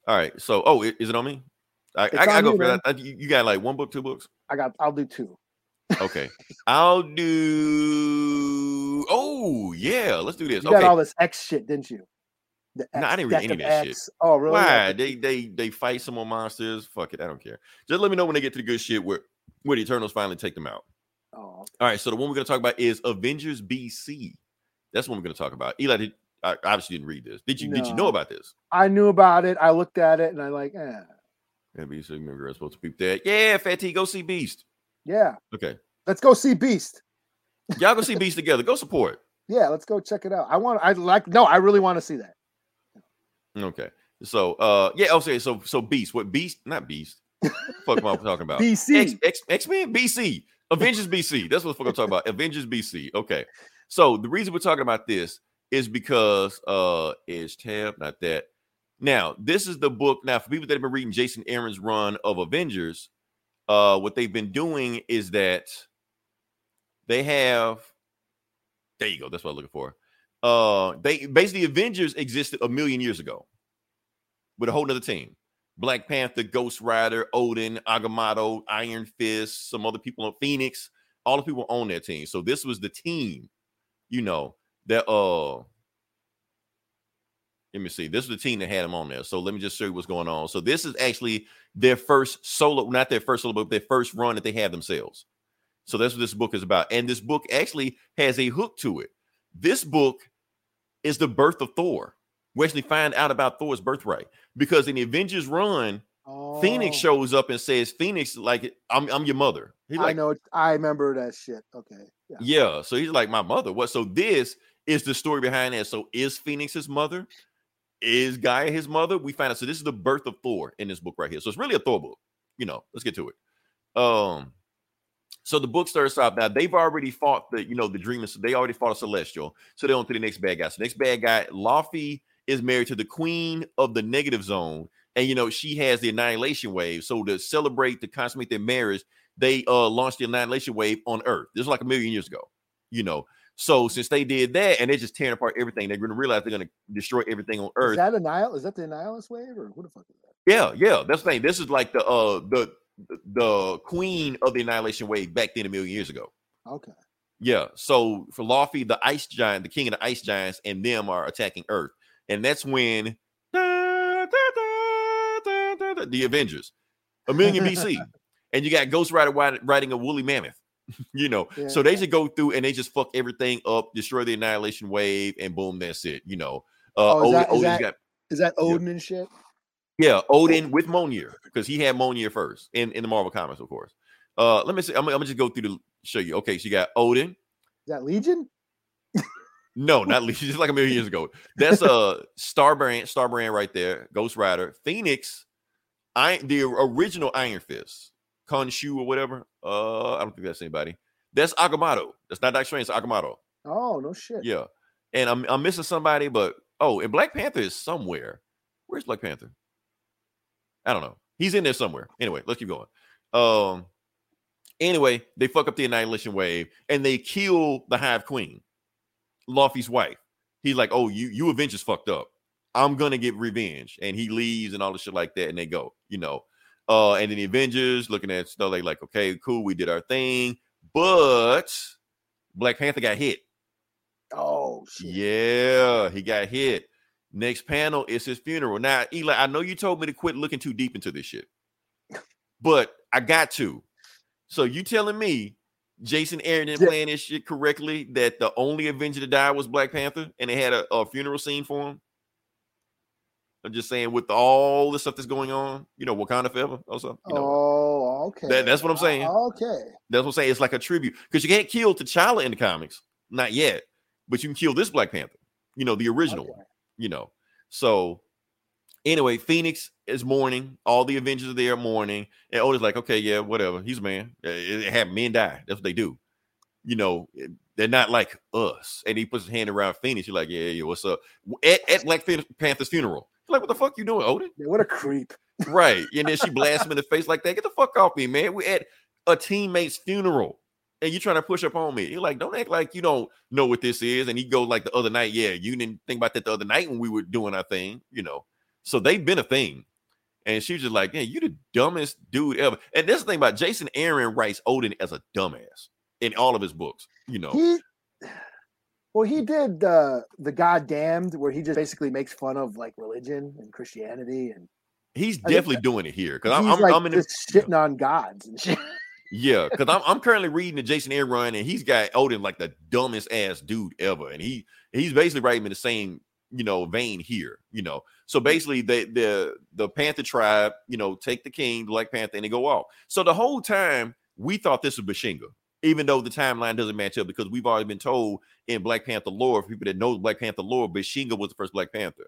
All right. So, oh, is it on me? I, I, I go you, for man. that. You got like one book, two books. I got. I'll do two. Okay. I'll do. Oh yeah, let's do this. You got Okay. all this X shit, didn't you? No, I didn't read any of that shit. X. Oh, really? Why they they they fight some more monsters? Fuck it, I don't care. Just let me know when they get to the good shit where where the Eternals finally take them out. Oh, All right. So the one we're gonna talk about is Avengers BC. That's what we're gonna talk about. Eli, did, I obviously didn't read this. Did you did you know about this? I knew about it. I looked at it and I like, eh, Yeah, BC. Remember, I was supposed to peep that. Yeah, Fatty, go see Beast. yeah. Okay, Let's go see Beast. y'all go see Beast together. Go support. Yeah, let's go check it out. I want. I like. No, I really want to see that. Okay. So uh yeah, I'll say so so Beast. What Beast? Not Beast. Fuck am I talking about? BC. X X X-Men BC. Avengers BC. That's what the fuck I'm talking about. Avengers BC. Okay. So the reason we're talking about this is because uh is tab, not that. Now, this is the book. Now, for people that have been reading Jason Aaron's run of Avengers, uh, what they've been doing is that they have there you go, that's what I'm looking for. Uh they basically Avengers existed a million years ago with a whole nother team. Black Panther, Ghost Rider, Odin, Agamotto, Iron Fist, some other people on Phoenix, all the people on that team. So this was the team, you know, that uh let me see. This is the team that had him on there. So let me just show you what's going on. So this is actually their first solo, not their first solo, but their first run that they have themselves. So that's what this book is about. And this book actually has a hook to it. This book is the birth of Thor. We actually find out about Thor's birthright because in the Avengers run, Phoenix Oh, shows up and says, Phoenix, like, I'm, I'm your mother. He's I know. I remember that shit. Okay. Yeah. yeah. So he's like, my mother. What? So this is the story behind that. So is Phoenix his mother? Is Gaia his mother? We find out. So this is the birth of Thor in this book right here. So it's really a Thor book. You know, let's get to it. Um, so the book starts off now. They've already fought the, you know, the dreamers. They already fought a celestial. So they're on to the next bad guy. So next bad guy, Laufey is married to the queen of the negative zone. And you know, she has the annihilation wave. So to celebrate to consummate their marriage, they uh launched the annihilation wave on Earth. This was like a million years ago, you know. So since they did that and they're just tearing apart everything, they're gonna realize they're gonna destroy everything on Earth. Is that a Nihil? Is that the Nihilist wave or who the fuck is that? Yeah, yeah, that's the thing. This is like the uh the the queen of the annihilation wave back then a million years ago. Okay. Yeah. So for Laufey, the ice giant, the king of the ice giants, and them are attacking Earth. And that's when the Avengers, a million BC. And you got Ghost Rider riding a woolly mammoth. you know, so they Yeah. just go through and they just fuck everything up, destroy the annihilation wave, and boom, that's it. You know, uh, Oh, is Odin, that- is Odin's that- got Is that Odin and shit? yeah, Odin with Mjolnir because he had Mjolnir first in, in the Marvel comics, of course. Uh, let me see. I'm, gonna- I'm gonna just go through to show you. Okay, so you got Odin. Is that Legion? No, not Legion. Just like a million years ago. That's a uh Starbrand, Starbrand right there. Ghost Rider, Phoenix, I the original Iron Fist, Khonshu or whatever. Uh, I don't think that's anybody. That's Agamotto. That's not Doctor Strange. It's Agamotto. Oh no shit. Yeah, and I'm I'm missing somebody, but oh, and Black Panther is somewhere. Where's Black Panther? I don't know. He's in there somewhere. Anyway, let's keep going. Um. Anyway, they fuck up the annihilation wave and they kill the Hive Queen, Laufey's wife. He's like, "Oh, you you Avengers fucked up. I'm gonna get revenge," and he leaves and all the shit like that, and they go, you know. Uh, and then the Avengers looking at stuff they like, okay, cool, we did our thing, but Black Panther got hit. Oh shit. Yeah, he got hit. Next panel is his funeral. Now, Eli, I know you told me to quit looking too deep into this shit, but I got to. So you telling me Jason Aaron didn't Yeah. plan this shit correctly? That the only Avenger to die was Black Panther, and they had a, a funeral scene for him. I'm just saying, with all the stuff that's going on, you know, Wakanda forever. Also, you know, Oh, okay. That- that's what I'm oh, saying. Okay. that's what I'm saying. It's like a tribute because you can't kill T'Challa in the comics, not yet, but you can kill this Black Panther. You know, the original okay. one. You know, so anyway, Phoenix is mourning. All the Avengers are there mourning, and Oda's like, okay, yeah, whatever. He's a man. It, it happened. Men die. That's what they do. You know, it- they're not like us. And he puts his hand around Phoenix. You're like, yeah, yeah, what's up? At, at Black Panther's funeral. Like, what the fuck you doing, Odin? Yeah, what a creep. Right. And then she blasts him in the face like that. Get the fuck off me, man. We're at a teammate's funeral. And you're trying to push up on me. You're like, don't act like you don't know what this is. And he goes like the other night, yeah, you didn't think about that the other night when we were doing our thing, you know. So they've been a thing. And she was just like, yeah, you the dumbest dude ever. And that's the thing about Jason Aaron writes Odin as a dumbass in all of his books, you know. He well, he did uh the God damned where he just basically makes fun of like religion and Christianity and He's think definitely doing it here. Because I'm, like I'm in the, just shitting on gods and shit. Yeah, because I'm I'm currently reading the Jason Aaron run, and he's got Odin like the dumbest ass dude ever, and he he's basically writing in the same you know vein here, you know. So basically, the the the Panther tribe, you know, take the king, Black Panther, and they go off. So the whole time we thought this was Bashenga, even though the timeline doesn't match up because we've already been told in Black Panther lore, people that know Black Panther lore, Bashenga was the first Black Panther.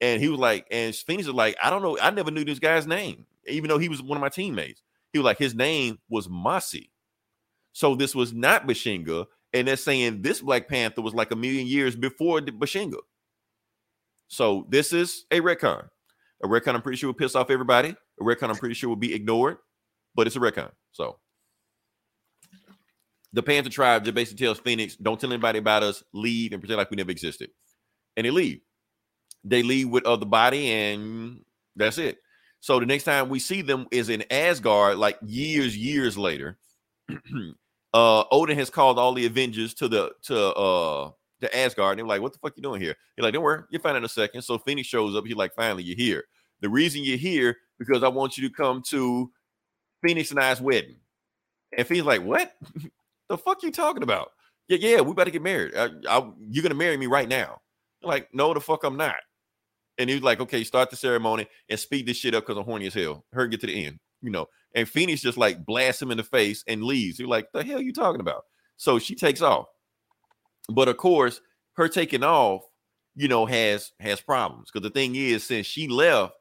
And he was like, and Phoenix was like, I don't know, I never knew this guy's name, even though he was one of my teammates. He was like, his name was Masi. So this was not Bashenga. And they're saying this Black Panther was like a million years before Bashenga. So this is a retcon. A retcon I'm pretty sure will piss off everybody. A retcon I'm pretty sure will be ignored, but it's a retcon. So the Panther tribe just basically tells Phoenix, don't tell anybody about us, leave and pretend like we never existed. And they leave. They leave with other body, and that's it. So the next time we see them is in Asgard, like years, years later. uh Odin has called all the Avengers to the to uh to Asgard. And they're like, what the fuck you doing here? He's like, don't worry, you'll find in a second. So Phoenix shows up. He's like, finally, you're here. The reason you're here because I want you to come to Phoenix and I's wedding. And Phoenix like, what? the fuck you talking about? Yeah, yeah, we about to get married. I, I, you're gonna marry me right now. Like, no, the fuck I'm not. And he was like, okay, start the ceremony and speed this shit up because I'm horny as hell. Her get to the end, you know. And Phoenix just like blasts him in the face and leaves. You're like, the hell you talking about? So she takes off. But of course, her taking off, you know, has has problems. Because the thing is, since she left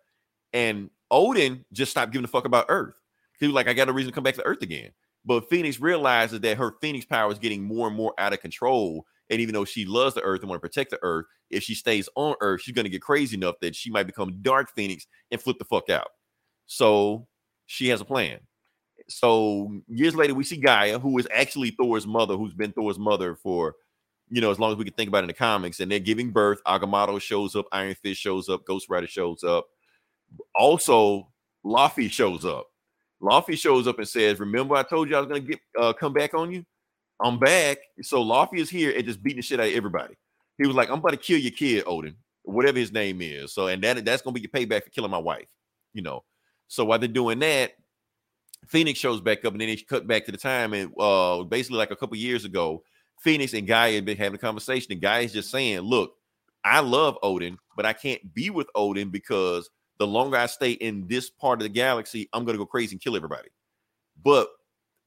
and Odin just stopped giving a fuck about Earth. He was like, I got a reason to come back to Earth again. But Phoenix realizes that her Phoenix power is getting more and more out of control. And even though she loves the Earth and want to protect the Earth, if she stays on Earth, she's going to get crazy enough that she might become Dark Phoenix and flip the fuck out. So she has a plan. So years later, we see Gaia, who is actually Thor's mother, who's been Thor's mother for, you know, as long as we can think about in the comics. And they're giving birth. Agamotto shows up, Iron Fist shows up, Ghost Rider shows up. Also, Laufey shows up. Laufey shows up and says, "Remember, I told you I was gonna get uh, come back on you. I'm back." So Laufey is here and just beating the shit out of everybody. He was like, "I'm about to kill your kid, Odin, whatever his name is." So, and that that's gonna be your payback for killing my wife. You know. So while they're doing that, Phoenix shows back up, and then they cut back to the time and uh, basically like a couple years ago, Phoenix and Gaia had been having a conversation. And Gaia is just saying, "Look, I love Odin, but I can't be with Odin because." The longer I stay in this part of the galaxy, I'm gonna go crazy and kill everybody. But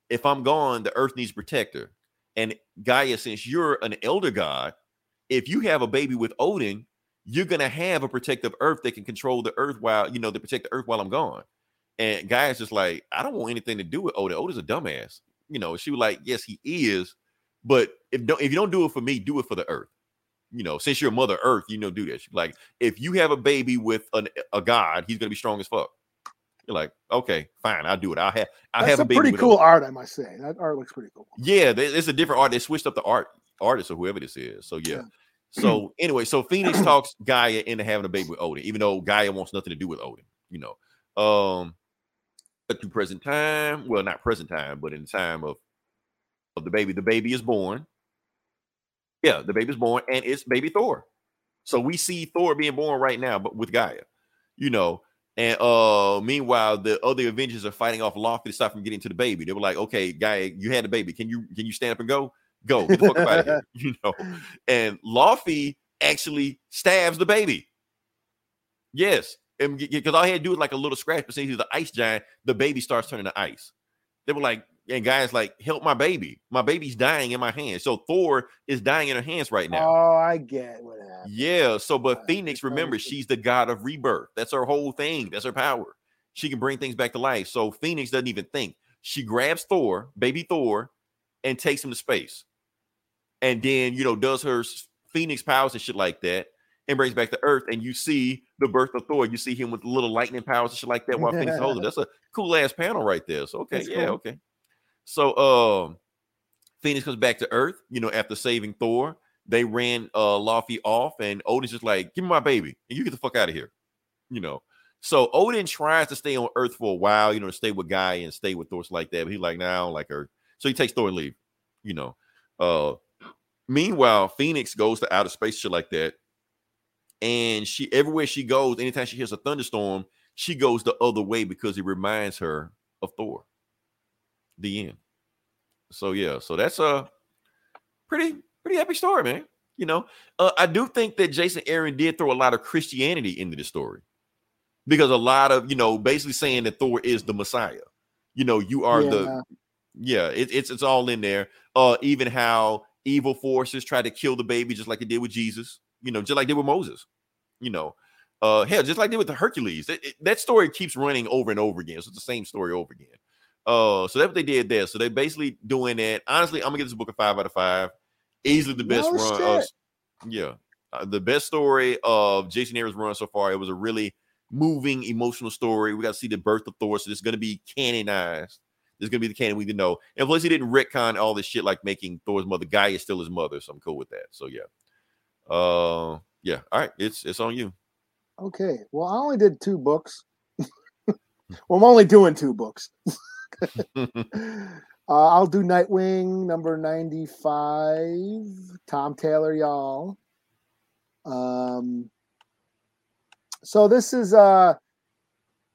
if I'm gone, the Earth needs protector. And Gaia, since you're an elder god, if you have a baby with Odin, you're gonna have a protective Earth that can control the Earth while you know to protect the Earth while I'm gone. And Gaia's just like, I don't want anything to do with Odin. Odin's a dumbass. You know, she was like, yes, he is, but if don't if you don't do it for me, do it for the Earth you know, since you're Mother Earth, you know, do this. Like, if you have a baby with an, a god, he's gonna be strong as fuck. You're like, okay, fine, I'll do it. I'll have, I'll That's have a a baby. pretty cool A, art, I must say. That art looks pretty cool. yeah, it's a different art. They switched up the art artist or whoever this is. So yeah. Yeah. So anyway, so Phoenix talks Gaia into having a baby with Odin, even though Gaia wants nothing to do with Odin. You know, um, but to present time, well, not present time, but in the time of of the baby, the baby is born. Yeah, the baby's born, and it's baby Thor. So we see Thor being born right now, but with Gaia, you know. And uh meanwhile, the other Avengers are fighting off Laufey to stop from getting to the baby. They were like, "Okay, Gaia, you had the baby. Can you can you stand up and go? Go, get the fuck out of here." You know. And Laufey actually stabs the baby. Yes, and because all he had to do was like a little scratch, but since he's the ice giant, the baby starts turning to ice. They were like, and Gaia's like, help my baby. My baby's dying in my hands. So Thor is dying in her hands right now. Oh, I get what happened. Yeah. So, but Phoenix, remember, she's the god of rebirth. That's her whole thing. That's her power. She can bring things back to life. So Phoenix doesn't even think. She grabs Thor, baby Thor, and takes him to space. And then, you know, does her Phoenix powers and shit like that and brings back to Earth. And you see the birth of Thor. You see him with little lightning powers and shit like that while Phoenix is holding. That's a cool ass panel right there. So, okay. That's yeah. cool. Okay. So, um, Phoenix comes back to Earth, you know, after saving Thor. They ran uh Laufey off, and Odin's just like, give me my baby, and you get the fuck out of here. You know. So Odin tries to stay on Earth for a while, you know, to stay with Gaia and stay with Thor like that. But he's like, nah, I don't like Earth. So he takes Thor and leave, you know. Uh meanwhile, Phoenix goes to outer space, shit like that. And she everywhere she goes, anytime she hears a thunderstorm, she goes the other way because it reminds her of Thor. The end. So yeah, so that's a pretty pretty epic story, man. You know, uh, I do think that Jason Aaron did throw a lot of Christianity into the story because a lot of you know basically saying that Thor is the Messiah. You know, you are the Yeah. yeah, it, it's it's all in there. Uh, even how evil forces try to kill the baby, just like they did with Jesus. You know, just like they did with Moses. You know, uh, hell, just like they did with the Hercules. It- it- that story keeps running over and over again. So it's the same story over again. Uh, so that's what they did there. So they basically doing that. Honestly, I'm gonna give this book a five out of five. Easily the best No run. Of, yeah, uh, the best story of Jason Aaron's run so far. It was a really moving, emotional story. We got to see the birth of Thor. So it's to be canonized. This is going to be the canon we can know. And plus, he didn't retcon all this shit like making Thor's mother Gaia still his mother. So I'm cool with that. So yeah, uh, yeah. All right, it's it's on you. Okay. Well, I only did two books. well, I'm only doing two books. Uh, I'll do Nightwing number 95, Tom Taylor, y'all. Um, so this is uh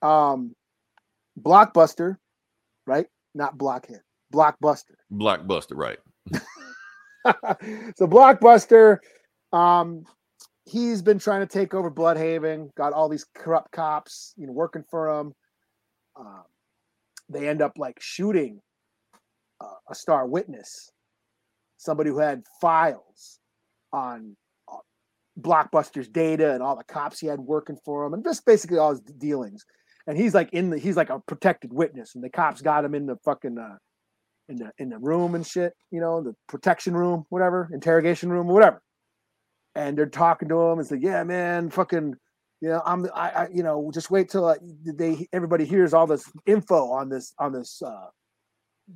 um Blockbuster, right? Not Blockhead. Blockbuster. Blockbuster, right? so Blockbuster, um, he's been trying to take over Blüdhaven. Got all these corrupt cops, you know, working for him. Um, they end up like shooting uh, a star witness, somebody who had files on uh, Blockbuster's data and all the cops he had working for him, and just basically all his dealings. And he's like in the he's like a protected witness, and the cops got him in the fucking uh, in the in the room and shit, you know, the protection room, whatever, interrogation room, whatever. And they're talking to him and say, "Yeah, man, fucking, you know, I'm, I, I you know, just wait till uh, they everybody hears all this info on this on this uh,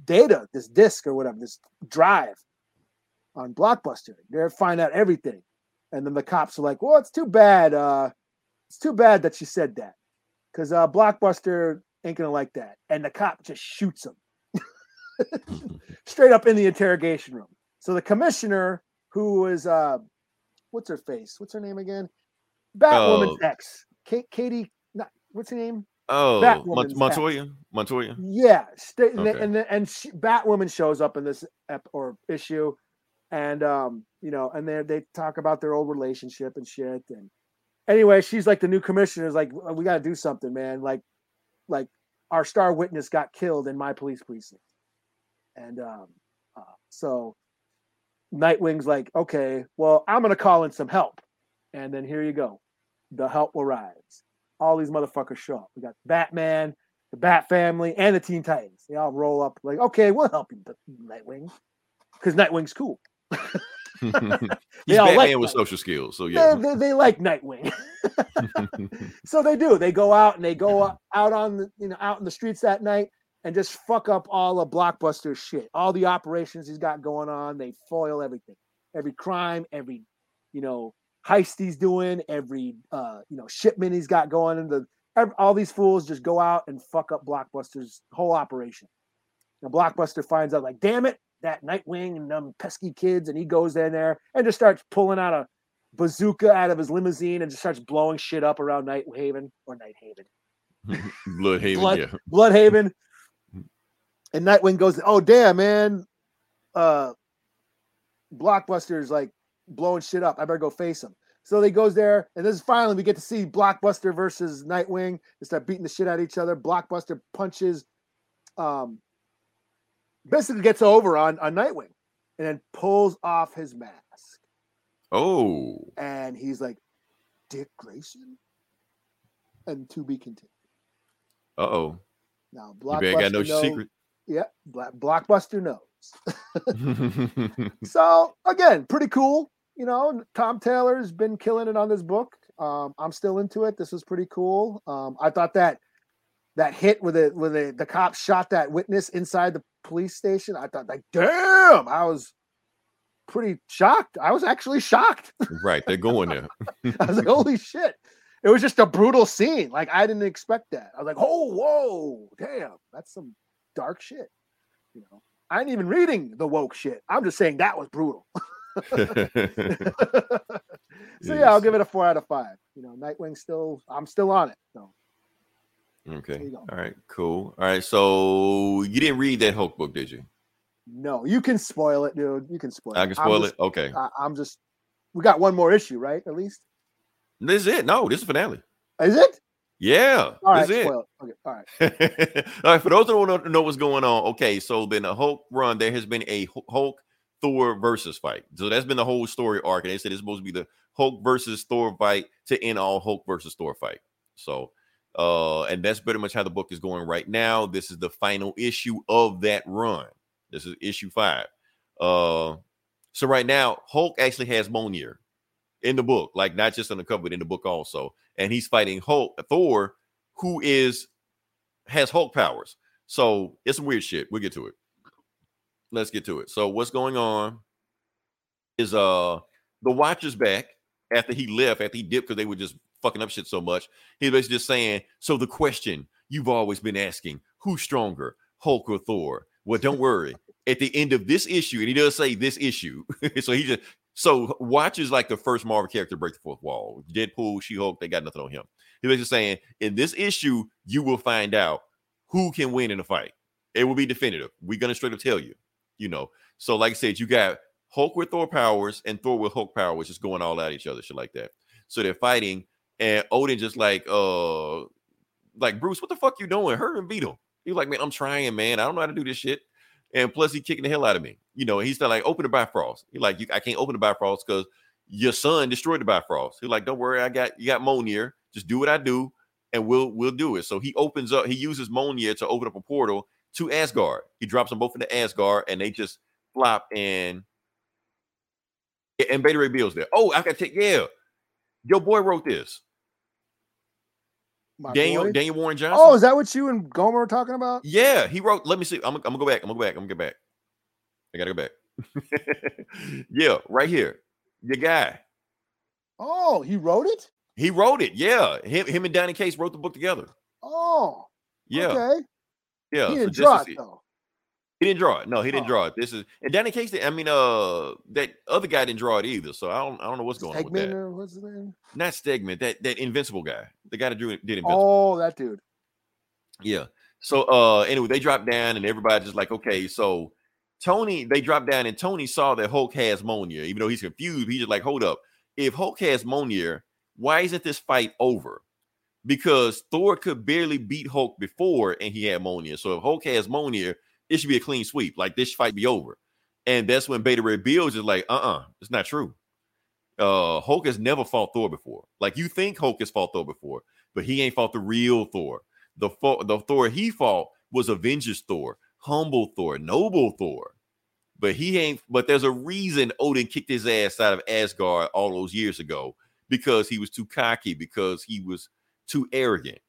data, this disk or whatever, this drive on Blockbuster. They're find out everything." And then the cops are like, "Well, it's too bad. Uh, it's too bad that she said that, because uh, Blockbuster ain't gonna like that." And the cop just shoots him straight up in the interrogation room. So the commissioner, who was uh, what's her face? What's her name again? Batwoman's Oh. ex, Kate, Katie. Not, what's her name? Oh, Batwoman's Mont- Montoya, Montoya. Yeah, sta- and, Okay. and then- and she, Batwoman shows up in this ep- or issue, and um, you know, and they they talk about their old relationship and shit. And anyway, she's like the new commissioner is like, we got to do something, man. Like, like our star witness got killed in my police precinct, and um, uh, so Nightwing's like, okay, well, I'm gonna call in some help, and then here you go, the help arrives. All these motherfuckers show up. We got Batman, the Bat Family, and the Teen Titans. They all roll up like, okay, we'll help you, Nightwing, because Nightwing's cool. He's They Batman like with social skills, so yeah. they, they like Nightwing. so they do. They go out and they go out on the you know out in the streets that night and just fuck up all of Blockbuster shit. All the operations he's got going on, they foil everything. Every crime, every you know heist he's doing, every uh you know shipment he's got going into ev- all these fools just go out and fuck up Blockbuster's whole operation. And Blockbuster finds out like, damn it, that Nightwing and them pesky kids, and he goes in there and just starts pulling out a bazooka out of his limousine and just starts blowing shit up around Nighthaven or Nighthaven. Blüdhaven, Blood- yeah. Blüdhaven. And Nightwing goes, "Oh damn, man! Uh, Blockbuster's like blowing shit up. I better go face him." So he goes there, and this is finally we get to see Blockbuster versus Nightwing. They start beating the shit out of each other. Blockbuster punches, um, basically gets over on on Nightwing, and then pulls off his mask. Oh, and he's like, Dick Grayson? And to be continued. uh oh. Now, You got Blockbuster no knows, secret. Yeah, Blockbuster knows. So, again, pretty cool. You know, Tom Taylor's been killing it on this book. Um, I'm still into it. This was pretty cool. Um, I thought that that hit with it with the the cop shot that witness inside the police station. I thought like, damn, I was pretty shocked. I was actually shocked. right, they're going there. I was like, holy shit. It was just a brutal scene. Like I didn't expect that. I was like, oh, whoa, damn, that's some dark shit. You know, I ain't even reading the woke shit. I'm just saying that was brutal. so yeah, I'll give it a four out of five. You know, Nightwing still, I'm still on it. So okay. All right, cool. All right, so you didn't read that Hulk book, did you? no, you can spoil it, dude. You can spoil I can spoil just- it. Okay. I, I'm just. We got one more issue, right? At least This is it. No, this is finale. is it? Yeah, All right, it. spoil it. Okay, all right. All right, for those that don't know- know what's going on, okay, so been a Hulk run. There has been a Hulk Thor versus fight. So that's been the whole story arc. And they said it's supposed to be the Hulk versus Thor fight to end all Hulk versus Thor fight. So, uh, and that's pretty much how the book is going right now. This is the final issue of that run. This is issue five. Uh, so right now, Hulk actually has Mjolnir in the book, like not just on the cover, but in the book also. And he's fighting Hulk, Thor, who is has Hulk powers. So it's some weird shit. We'll get to it. Let's get to it. So what's going on is uh the Watcher's back after he left, after he dipped because they were just fucking up shit so much. He's basically just saying, so the question you've always been asking, who's stronger, Hulk or Thor? Well, don't worry. At the end of this issue, and he does say this issue, so he just so Watch is like the first Marvel character to break the fourth wall. Deadpool, She Hulk, they got nothing on him. He was just saying, in this issue, you will find out who can win in a fight. It will be definitive. We're gonna straight up tell you, you know. So, like I said, you got Hulk with Thor powers and Thor with Hulk powers just going all at each other, shit like that. So they're fighting, and Odin just like, uh, like Bruce, what the fuck you doing? Hurt and beat him. He was like, man, I'm trying, man. I don't know how to do this shit. And plus, he kicking the hell out of me. You know, he's like, open the Bifrost. He like, I can't open the Bifrost because your son destroyed the Bifrost. He's like, don't worry, I got you got Mjolnir. Just do what I do, and we'll we'll do it. So he opens up. He uses Mjolnir to open up a portal to Asgard. He drops them both into Asgard, and they just flop and and Beta Ray Bill's there. Oh, I got to take yeah. Your boy wrote this. My Daniel boy. Daniel Warren Johnson. Oh, is that what you and Gomer were talking about? Yeah, he wrote. Let me see. I'm, I'm gonna go back. I'm gonna go back. I'm gonna get back. I gotta go back. yeah, right here. Your guy. Oh, he wrote it. He wrote it. Yeah, him, him and Donny Cates wrote the book together. Oh, Yeah, Okay. Yeah. he didn't this draw it though. He didn't draw it. No, he didn't Oh. draw it. This is and Donny Cates. I mean, uh, that other guy didn't draw it either. So I don't. I don't know what's going on with that. or what's his name? Not Stegman. That that Invincible guy. The guy that drew it did Invincible. Oh, that dude. Yeah. So uh anyway, they dropped down and everybody's just like, okay, so Tony, they dropped down and Tony saw that Hulk has Mjolnir. Even though he's confused, he's just like, hold up. If Hulk has Mjolnir, why isn't this fight over? Because Thor could barely beat Hulk before and he had Mjolnir. So if Hulk has Mjolnir, it should be a clean sweep. Like this fight be over. And that's when Beta Ray Bills is like, uh-uh, it's not true. Uh Hulk has never fought Thor before. Like you think Hulk has fought Thor before, but he ain't fought the real Thor the the Thor he fought was Avengers Thor, humble Thor, noble Thor. But he ain't. But there's a reason Odin kicked his ass out of Asgard all those years ago because he was too cocky, because he was too arrogant,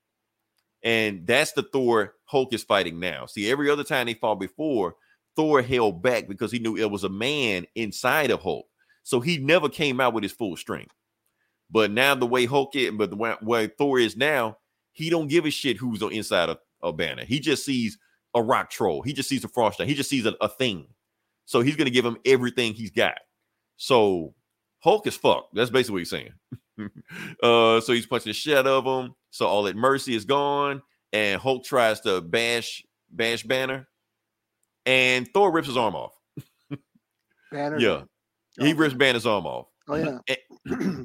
and that's the Thor Hulk is fighting now. See, every other time they fought before, Thor held back because he knew it was a man inside of Hulk, so he never came out with his full strength. But now the way Hulk is, but the way, way Thor is now, he don't give a shit who's on inside of a banner. He just sees a rock troll. He just sees a frost. He just sees a, a thing. So he's gonna give him everything he's got. So Hulk is fucked. That's basically what he's saying. uh, so he's punching the shit out of him. So all that mercy is gone, and Hulk tries to bash bash Banner, and Thor rips his arm off. Banner. Yeah, he Oh, rips Banner's arm off. Oh yeah.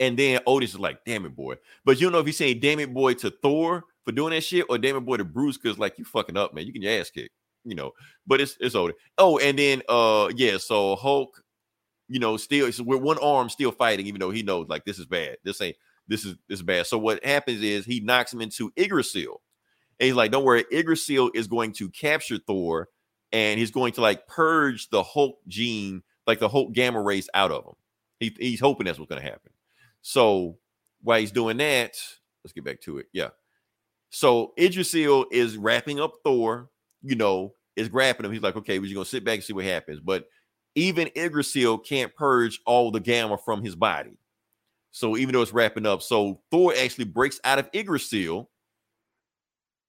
And then Otis is like, damn it, boy. But you don't know if he's saying damn it, boy, to Thor for doing that shit, or damn it, boy, to Bruce, because like you fucking up, man. You can your ass kick, you know. But it's it's Otis. Oh, and then uh yeah, so Hulk, you know, still with one arm still fighting, even though he knows like this is bad. This ain't this is this is bad. So what happens is he knocks him into Yggdrasil. And he's like, don't worry, Yggdrasil is going to capture Thor and he's going to like purge the Hulk gene, like the Hulk gamma rays out of him. He, he's hoping that's what's going to happen. So while he's doing that, let's get back to it. Yeah. So Yggdrasil is wrapping up Thor, you know, is grabbing him. He's like, okay, we're just going to sit back and see what happens. But even Yggdrasil can't purge all the gamma from his body. So even though it's wrapping up, so Thor actually breaks out of Yggdrasil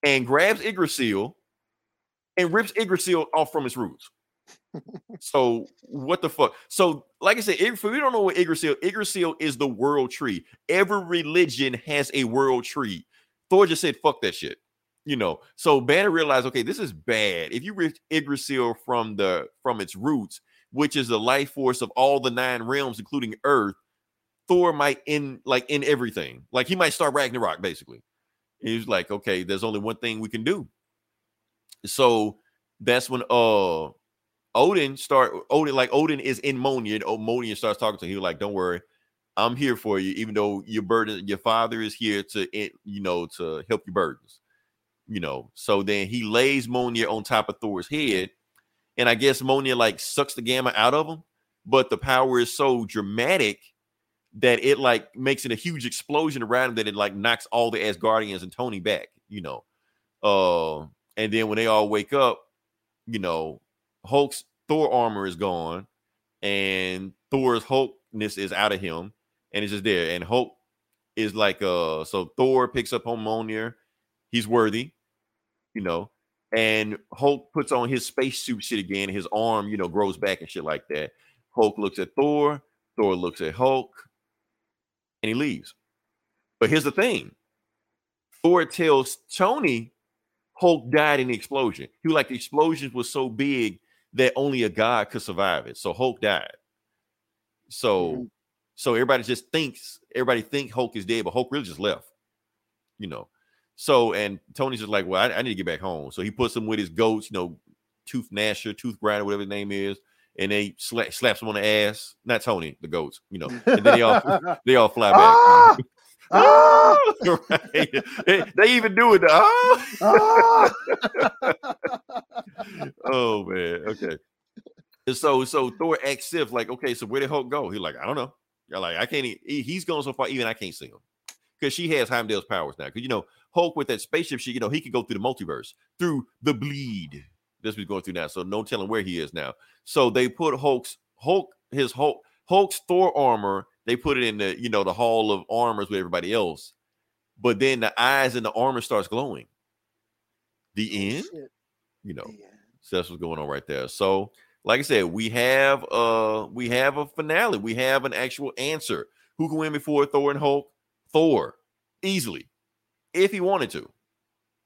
and grabs Yggdrasil and rips Yggdrasil off from its roots. so what the fuck? So like I said, if we don't know what Yggdrasil, Yggdrasil is the world tree. Every religion has a world tree. Thor just said, "Fuck that shit." You know. So Banner realized, okay, this is bad. If you rip Yggdrasil from the from its roots, which is the life force of all the nine realms, including Earth, Thor might end like in everything. Like he might start Ragnarok, basically. He's like, okay, there's only one thing we can do. So that's when uh Odin start Odin like Odin is in Monian. Oh, Monian starts talking to him. Like, "Don't worry, I'm here for you. Even though your burden, your father is here to eh, you know to help your burdens. You know." So then he lays Mjolnir on top of Thor's head, and I guess Mjolnir like sucks the gamma out of him. But the power is so dramatic that it like makes it a huge explosion around him that it like knocks all the Asgardians and Tony back. You know. Uh, and then when they all wake up, you know, Hulk's Thor armor is gone, and Thor's Hulkness is out of him, and it's just there. And Hulk is like, uh, so Thor picks up on He's worthy, you know, and Hulk puts on his spacesuit shit again. His arm, you know, grows back and shit like that. Hulk looks at Thor. Thor looks at Hulk, and he leaves. But here's the thing: Thor tells Tony Hulk died in the explosion. He was like the explosions was so big that only a god could survive it. So Hulk died. So Mhm. so everybody just thinks everybody think Hulk is dead, but Hulk really just left. You know. So and Tony's just like, well, I, I need to get back home. So he puts him with his goats, you know, Tooth Gnasher, Tooth Grinder, whatever his name is, and they sla- slaps him on the ass. Not Tony, the goats, you know. And then they all they all fly back. ah! Ah! right. they, they even do it. the, Ah! Ah! oh man. Okay. And so so Thor asks Sif, like, okay, so where did Hulk go? He's like, I don't know. You're like, I can't. he- He's gone so far, even I can't see him because she has Heimdall's powers now. Because you know, Hulk with that spaceship, she you know he could go through the multiverse through the bleed. That's what he's going through now. So no telling where he is now. So they put Hulk's Hulk his Hulk Hulk's Thor armor. They put it in the you know the Hall of Armors with everybody else, but then the eyes and the armor starts glowing. The end, Shit. you know. Yeah. So that's what's going on right there. So, like I said, we have uh we have a finale. We have an actual answer. Who can win before Thor and Hulk? Thor, easily, if he wanted to.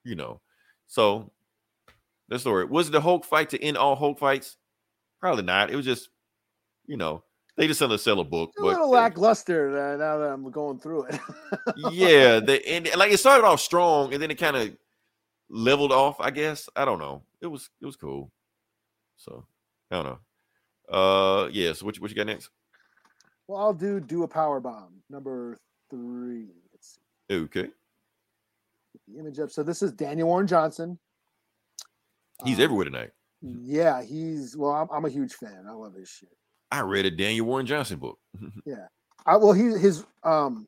You know. So the story was the Hulk fight to end all Hulk fights? Probably not. It was just, you know, they just sell a sell a book. A little lackluster uh, now that I'm going through it. yeah, the and like it started off strong and then it kind of leveled off. I guess I don't know. It was it was cool. So I don't know. Uh, yeah. So what you, what you got next? well, I'll do do a power bomb number three. Let's see Okay, the image up. So this is Daniel Warren Johnson. he's Um, everywhere tonight. Yeah, he's well. I'm, I'm a huge fan. I love his shit. I read a Daniel Warren Johnson book. Yeah. I well, he his um,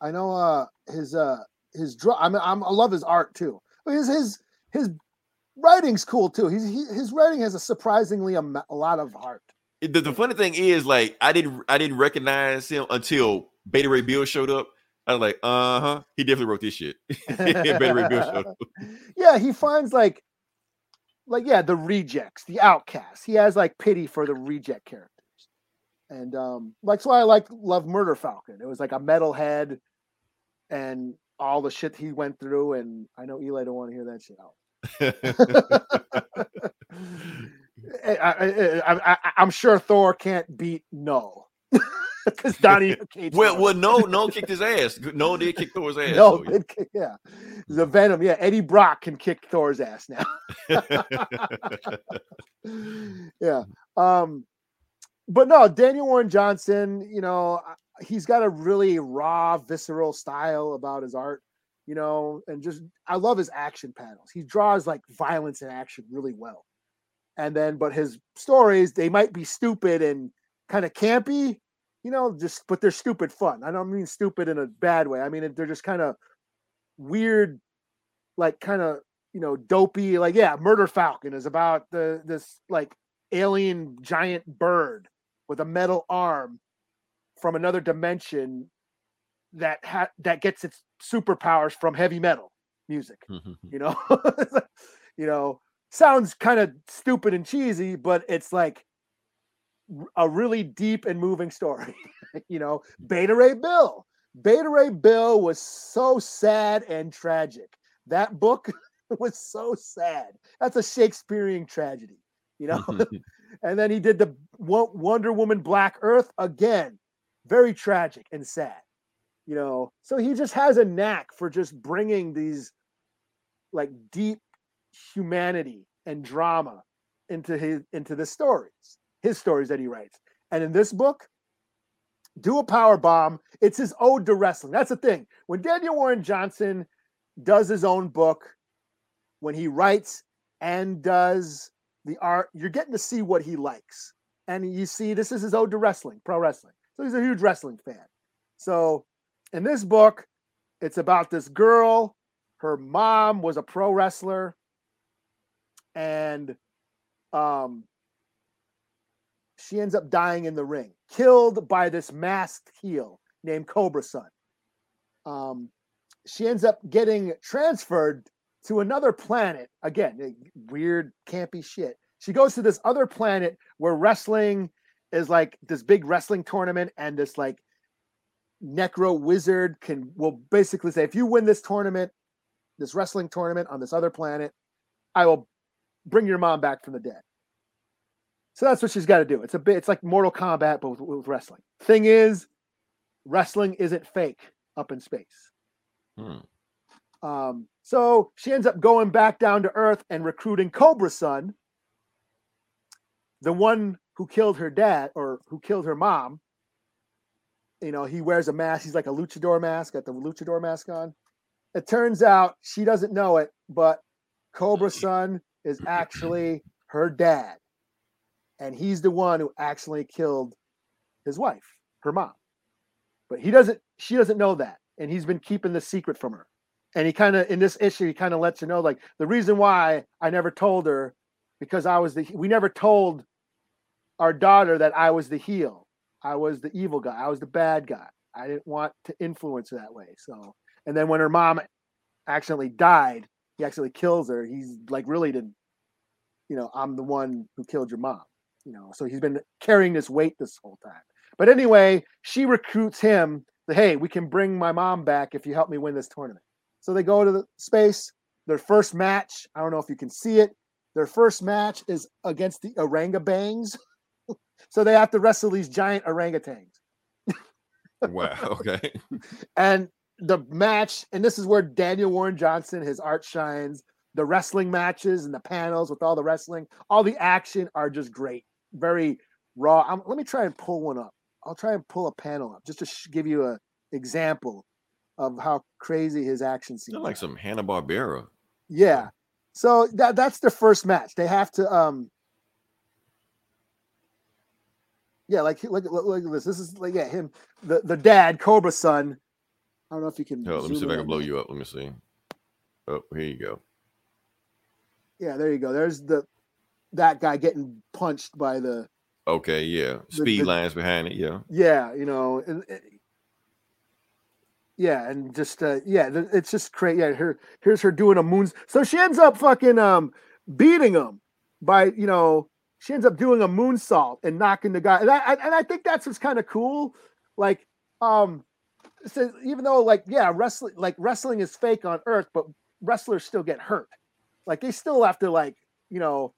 I know uh his uh his draw. I mean, I'm, I love his art too. But his his his writing's cool too. He's he, his writing has a surprisingly am- a lot of heart. The, the funny thing is, like, I didn't I didn't recognize him until Beta Ray Bill showed up. I was like, uh huh, he definitely wrote this shit. Beta Ray Bill showed up. yeah, he finds like like yeah, the rejects, the outcasts. He has like pity for the reject characters. And um like so I like love Murder Falcon. It was like a metalhead and all the shit he went through and I know Eli don't want to hear that shit out. I, I, I, I, I'm sure Thor can't beat No. Because Donnie well, well, no, no kicked his ass. No did kick Thor's ass. no, yeah. yeah, the Venom. Yeah, Eddie Brock can kick Thor's ass now. yeah. Um, but no, Daniel Warren Johnson, you know, he's got a really raw, visceral style about his art, you know, and just I love his action panels. He draws like violence and action really well. And then, but his stories, they might be stupid and kind of campy, you know, just but they're stupid fun. I don't mean stupid in a bad way. I mean they're just kind of weird, like kind of you know dopey. Like yeah, Murder Falcon is about the this like alien giant bird with a metal arm from another dimension that ha- that gets its superpowers from heavy metal music mm-hmm. you know you know sounds kind of stupid and cheesy but it's like a really deep and moving story you know? Beta ray bill. Beta ray bill was so sad and tragic. That book was so sad. That's a shakespearean tragedy you know? And then he did the wonder woman black earth again. Very tragic and sad you know? So he just has a knack for just bringing these like deep humanity and drama into his into the stories his stories that he writes. And in this book do a power bomb. It's his ode to wrestling. That's the thing. When daniel warren johnson does his own book when he writes and does the art you're getting to see what he likes. And you see this is his ode to wrestling pro wrestling. So he's a huge wrestling fan. So in this book it's about this girl. Her mom was a pro wrestler and um she ends up dying in the ring killed by this masked heel named cobra sun um she ends up getting transferred to another planet again eh, weird campy shit she goes to this other planet where wrestling is like this big wrestling tournament and this like necro wizard can will basically say if you win this tournament this wrestling tournament on this other planet. I will bring your mom back from the dead. So that's what she's got to do. It's a bit, it's like Mortal Kombat, but with, with wrestling. Thing is, wrestling isn't fake up in space. Hmm. Um, so she ends up going back down to Earth and recruiting Cobra Sun, the one who killed her dad or who killed her mom. You know, he wears a mask. He's like a luchador mask, got the luchador mask on. It turns out she doesn't know it, but Cobra Sun is actually her dad. And he's the one who actually killed his wife, her mom. But he doesn't, she doesn't know that. And he's been keeping the secret from her. And he kind of, in this issue, he kind of lets you know like the reason why I never told her because I was the, we never told our daughter that I was the heel. I was the evil guy. I was the bad guy. I didn't want to influence her that way. So, and then when her mom accidentally died, he accidentally kills her. He's like, really didn't, you know, I'm the one who killed your mom. You know, so he's been carrying this weight this whole time. But anyway, she recruits him. That, hey, we can bring my mom back if you help me win this tournament. So they go to the space. Their first match, I don't know if you can see it. Their first match is against the orangutangs. so they have to wrestle these giant orangutans. Wow. Okay. And the match, and this is where Daniel Warren Johnson, his art shines. The wrestling matches and the panels with all the wrestling, all the action are just great. Very raw. I'm, let me try and pull one up. I'll try and pull a panel up just to sh- give you an example of how crazy his action scenes. They're like some Hanna Barbera. Yeah. So that that's their first match. They have to um Yeah, like look, look, look at this. This is like yeah, him the the dad, Cobrasun. I don't know if you can Oh, let me see if I can blow you up. Let me see. Oh, here you go. Yeah, there you go. There's the that guy getting punched by the Okay, yeah. Speed the- lines behind it. Yeah. yeah, you know, and, and- yeah, and just uh yeah, it's just crazy. Yeah, her here's her doing a moon. So she ends up fucking um beating him by you know she ends up doing a moonsault and knocking the guy. And I, I and I think that's what's kind of cool. Like um, so even though like yeah, wrestling like wrestling is fake on Earth, but wrestlers still get hurt. Like they still have to like you know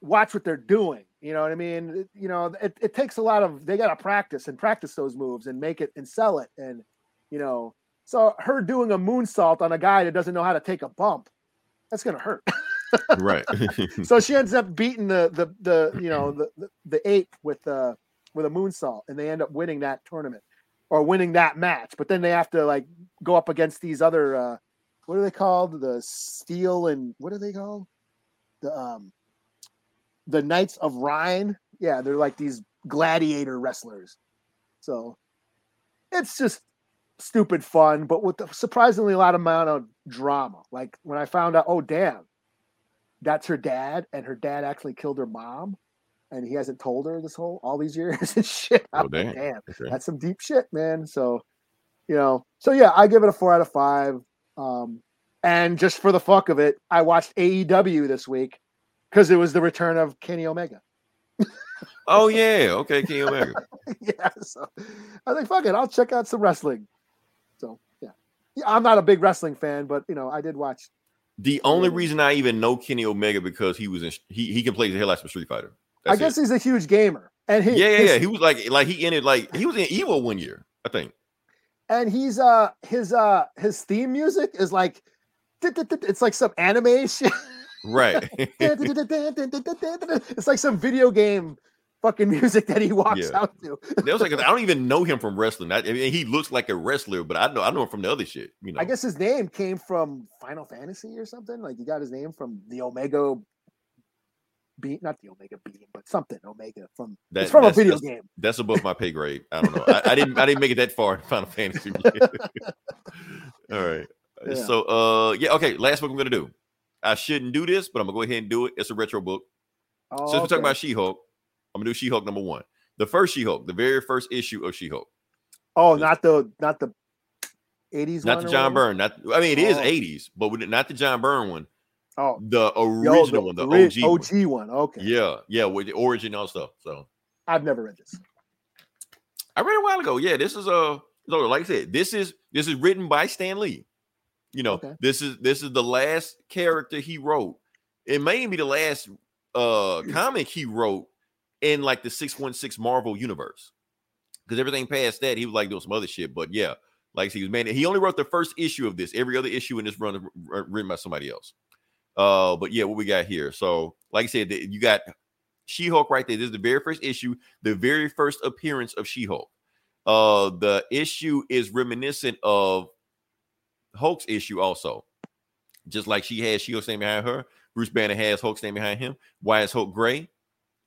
watch what they're doing. You know what I mean? It- you know, it, it takes a lot of they got to practice and practice those moves and make it and sell it. And you know, so her doing a moonsault on a guy that doesn't know how to take a bump, that's gonna hurt. Right. so she ends up beating the the the you know the the, the ape with uh with a moonsault, and they end up winning that tournament or winning that match. But then they have to like go up against these other uh what are they called? The steel and what are they called? The um the Knights of Rhine. Yeah, they're like these gladiator wrestlers. So it's just stupid fun, but with surprisingly a lot amount of drama. Like when I found out, oh damn, that's her dad, and her dad actually killed her mom, and he hasn't told her this whole all these years and shit. Oh, like, damn. damn, Okay. that's some deep shit, man. So, you know, so yeah, I give it a four out of five. Um, and just for the fuck of it, I watched AEW this week because it was the return of Kenny Omega. Oh yeah. Okay, Kenny Omega. yeah, so I think fuck it, I'll check out some wrestling. So yeah, yeah, I'm not a big wrestling fan, but you know, I did watch. The only reason I even know Kenny Omega because he was in he he can play the hell out of Street Fighter. I guess it. he's a huge gamer, and he yeah, yeah, his- yeah. He was like like he ended like he was in Evo one year, I think. and he's uh his uh his theme music is like it's like some anime shit. Right. it's like some video game fucking music that he walks Yeah. out to. That was like I don't even know him from wrestling. I, I mean, he looks like a wrestler, but I know I know him from the other shit. You know. I guess his name came from Final Fantasy or something. Like he got his name from the Omega not the Omega beam, but something Omega from That- it's from a video that's- game. That's above my pay grade. I don't know. I, I didn't. I didn't make it that far in Final Fantasy. All right. Yeah. So, uh, yeah. Okay. Last book I'm gonna do. I shouldn't do this, but I'm gonna go ahead and do it. It's a retro book. Oh, Since we're talking about She-Hulk, I'm gonna do She-Hulk number one. The first She-Hulk, the very first issue of She-Hulk, oh, not the not the eighties, not the John Byrne. Not. I mean, it is Oh. 80s, but not the John Byrne one. Oh, The the- original one, the ori- OG. one. OG one. Okay, Yeah, yeah, with the original all stuff. So I've never read this. I read it a while ago. Yeah, this is a so like I said, this is this is written by Stan Lee. You know, Okay. this is this is the last character he wrote. It may be the last uh comic he wrote in like the 616 Marvel universe. Because everything past that, he was like doing some other shit. But yeah, like he was man, he only wrote the first issue of this. Every other issue in this run is written by somebody else. Uh, but yeah, what we got here. So, like I said, the- you got She-Hulk right there. This is the very first issue, the very first appearance of She-Hulk. Uh, the issue is reminiscent of Hulk's issue also. Just like she has She-Hulk standing behind her, Bruce Banner has Hulk standing behind him. Why is Hulk gray?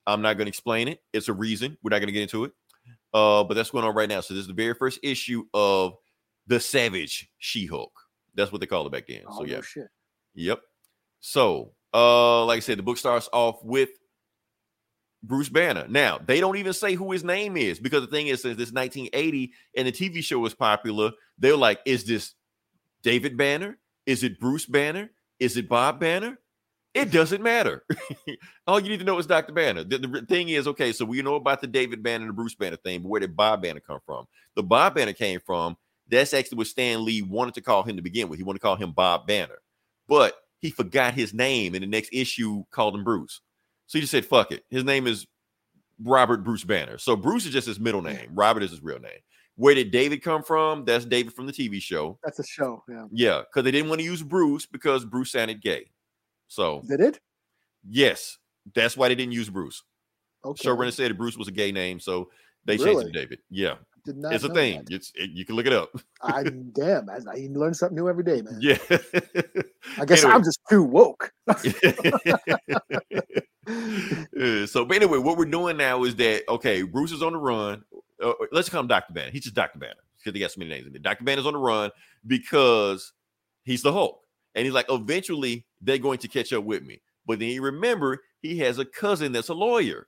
I'm not going to explain it. It's a reason. We're not going to get into it. Uh, but that's going on right now. So this is the very first issue of the Savage She-Hulk. That's what they called it back then. Oh, so yeah. no. Yep. So, uh, like I said, the book starts off with Bruce Banner. Now, they don't even say who his name is because the thing is, since this 1980 and the TV show was popular, they're like, is this David Banner? Is it Bruce Banner? Is it Bob Banner? It doesn't matter. All you need to know is Dr. Banner. The, the thing is, okay, so we know about the David Banner and the Bruce Banner thing, but where did Bob Banner come from? The Bob Banner came from, that's actually what Stan Lee wanted to call him to begin with. He wanted to call him Bob Banner, but he forgot his name in the next issue, called him Bruce. So he just said, fuck it. His name is Robert Bruce Banner. So Bruce is just his middle name. Robert is his real name. Where did David come from? That's David from the TV show. That's a show. Yeah. Yeah, because they didn't want to use Bruce because Bruce sounded gay. So Did it? yes, that's why they didn't use Bruce. Okay. Showrunner said that Bruce was a gay name, so they changed it to David. Yeah, Did not it's a thing. that. It's it, you can look it up. I damn. I, I learn something new every day, man. Yeah. I guess Anyway. I'm just too woke. Uh, so, but anyway, what we're doing now is that okay, Bruce is on the run. Uh, let's call him Doctor Banner. He's just Doctor Banner because he got so many names in there. Doctor Banner's on the run because he's the Hulk, and he's like, eventually they're going to catch up with me. But then you remember he has a cousin that's a lawyer.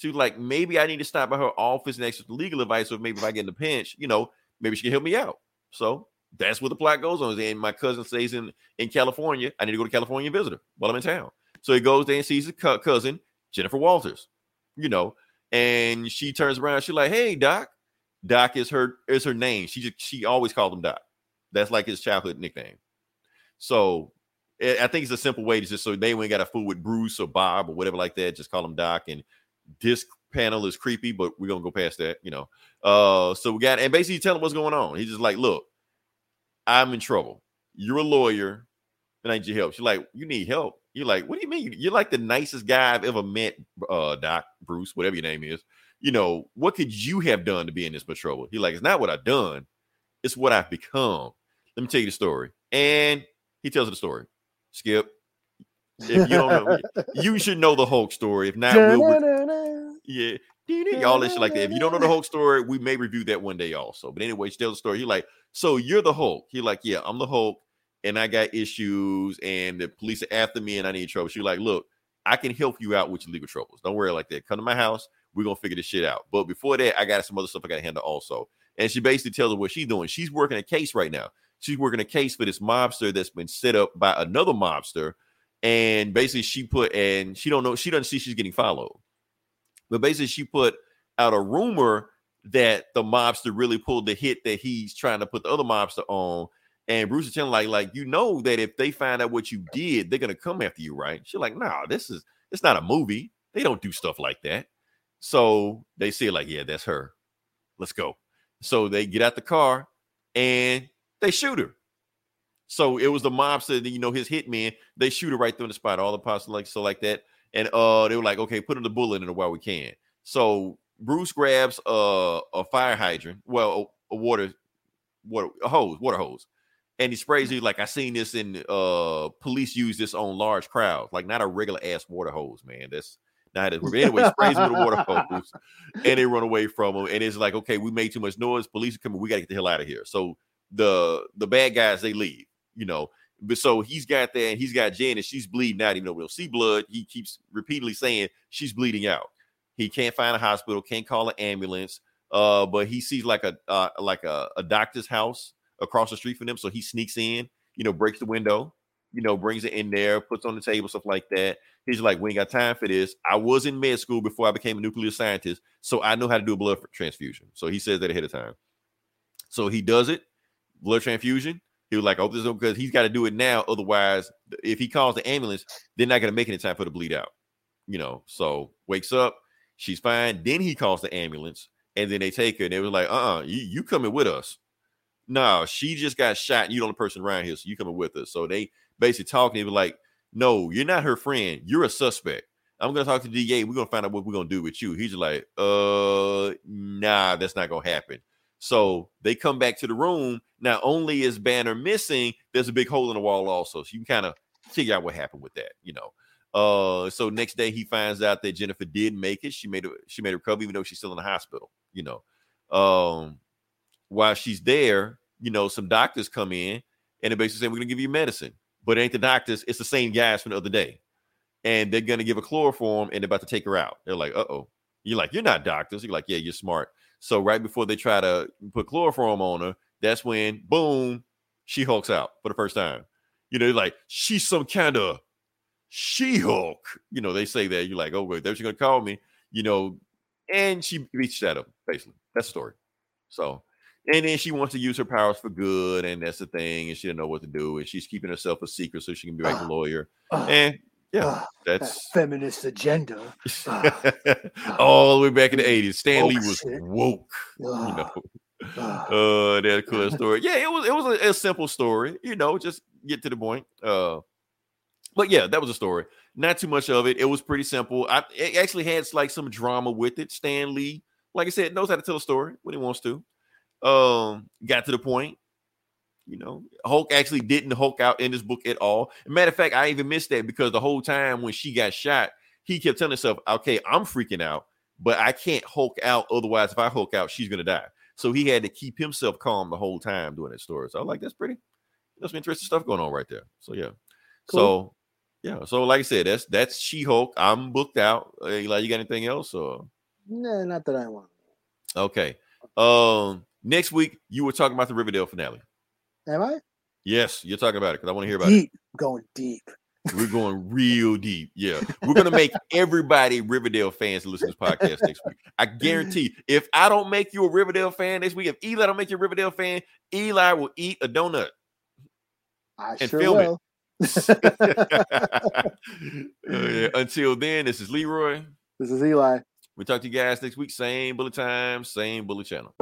So he's like, maybe I need to stop by her office and ask for legal advice, or maybe if I get in a pinch, you know, maybe she can help me out. So that's where the plot goes on. And my cousin stays in in California. I need to go to California and visit her while I'm in town. So he goes there and sees his cou- cousin, Jennifer Walters, you know, and she turns around. She's like, "Hey, Doc." Doc is her is her name. She just she always called him Doc. That's like his childhood nickname. So I think it's a simple way to just so they ain't got a fool with Bruce or Bob or whatever like that. Just call him Doc. And this panel is creepy, but we're gonna go past that, you know. Uh, so we got and basically tell him what's going on. He's just like, "Look, I'm in trouble. You're a lawyer, and I need your help." She's like, "You need help." You're like, "What do you mean? You're like the nicest guy I've ever met, uh, Doc Bruce, whatever your name is." You know, what could you have done to be in this much trouble? He's like, "It's not what I've done; it's what I've become." Let me tell you the story, and he tells her the story. Skip. If you don't know, you should know the Hulk story. If not, we'll, yeah, dee-dee, all that shit like that. If you don't know the Hulk story, we may review that one day also. But anyway, she tells the story. He like, so you're the Hulk. He like, yeah, I'm the Hulk, and I got issues, and the police are after me, and I need trouble. She like, look, I can help you out with your legal troubles. Don't worry like that. Come to my house. We're gonna figure this shit out. But before that, I got some other stuff I gotta handle also. And she basically tells her what she's doing. She's working a case right now. She's working a case for this mobster that's been set up by another mobster. And basically, she put and she don't know, she doesn't see she's getting followed. But basically, she put out a rumor that the mobster really pulled the hit that he's trying to put the other mobster on. And Bruce is telling like, like you know that if they find out what you did, they're gonna come after you, right? She's like, nah, this is it's not a movie. They don't do stuff like that. So they say like, yeah, that's her. Let's go. So they get out the car and they shoot her. So it was the mobster, you know, his hitman. They shoot it right through the spot. All the parts like so like that. And uh, they were like, okay, put in the bullet in it while we can. So Bruce grabs uh, a fire hydrant, well, a, a water, water, a hose, water hose, and he sprays it like I seen this in uh police use this on large crowds, like not a regular ass water hose, man. That's not it. Anyway, sprays him with a water hose, and they run away from him. And it's like, okay, we made too much noise. Police are coming. We got to get the hell out of here. So the the bad guys they leave, you know. But so he's got that, and he's got Jen, and she's bleeding out. Even though we don't see blood, he keeps repeatedly saying she's bleeding out. He can't find a hospital, can't call an ambulance. Uh, but he sees like a uh, like a, a doctor's house across the street from them, so he sneaks in, you know, breaks the window, you know, brings it in there, puts on the table, stuff like that. He's like, "We ain't got time for this. I was in med school before I became a nuclear scientist, so I know how to do a blood transfusion." So he says that ahead of time. So he does it, blood transfusion. He was like, "Oh, this because he's got to do it now. Otherwise, if he calls the ambulance, they're not gonna make it in time for the bleed out." You know. So wakes up, she's fine. Then he calls the ambulance, and then they take her. And they was like, "Uh, uh you you coming with us?" No, she just got shot. And you the only person around here, so you coming with us. So they basically talking. They were like, "No, you're not her friend. You're a suspect." I'm gonna talk to DA. We're gonna find out what we're gonna do with you. He's like, uh, nah, that's not gonna happen. So they come back to the room. Not only is Banner missing, there's a big hole in the wall also. So you can kind of figure out what happened with that, you know. Uh, so next day he finds out that Jennifer did make it. She made a she made a recovery, even though she's still in the hospital, you know. Um, while she's there, you know, some doctors come in and they basically say, We're gonna give you medicine, but it ain't the doctors, it's the same guys from the other day and they're gonna give a chloroform and they're about to take her out. They're like, uh oh. You're like, you're not doctors. You're like, yeah, you're smart. So right before they try to put chloroform on her, that's when boom, she hulks out for the first time. You know, like she's some kind of She-Hulk. You know, they say that. You're like, oh wait, they're gonna call me. You know, and she beats that up. Basically, that's the story. So, and then she wants to use her powers for good, and that's the thing. And she didn't know what to do, and she's keeping herself a secret so she can be like a lawyer. And yeah, Ah, that that's feminist agenda. Ah, all the way back in the 80s. Stan Lee was shit. woke, you ah, know. Uh that's a cool story. Yeah, it was it was a, a simple story, you know, just get to the point. Uh but yeah, that was a story. Not too much of it. It was pretty simple. I it actually had like some drama with it. Stan Lee, like I said, knows how to tell a story when he wants to. Um, got to the point. You know, Hulk actually didn't Hulk out in this book at all. matter of fact, I even missed that because the whole time when she got shot, he kept telling himself, "Okay, I'm freaking out, but I can't Hulk out. Otherwise, if I Hulk out, she's gonna die." So he had to keep himself calm the whole time doing that story. So I was like, that's pretty, that's some interesting stuff going on right there. So yeah, so yeah, so like I said, that's that's She Hulk. I'm booked out. Uh, Eli, you got anything else? Or No, not that I want. okay, um, next week you were talking about the Riverdale finale. Am I? Yes, you're talking about it because I want to hear about it. Going deep. We're going real deep. Yeah. We're going to make everybody Riverdale fans listen to this podcast next week. I guarantee if I don't make you a Riverdale fan next week, if Eli don't make you a Riverdale fan, Eli will eat a donut. I And sure film it. will. Uh, yeah. Until then, this is Leroy. This is Eli. We'll talk to you guys next week. Same bullet time, same bullet channel.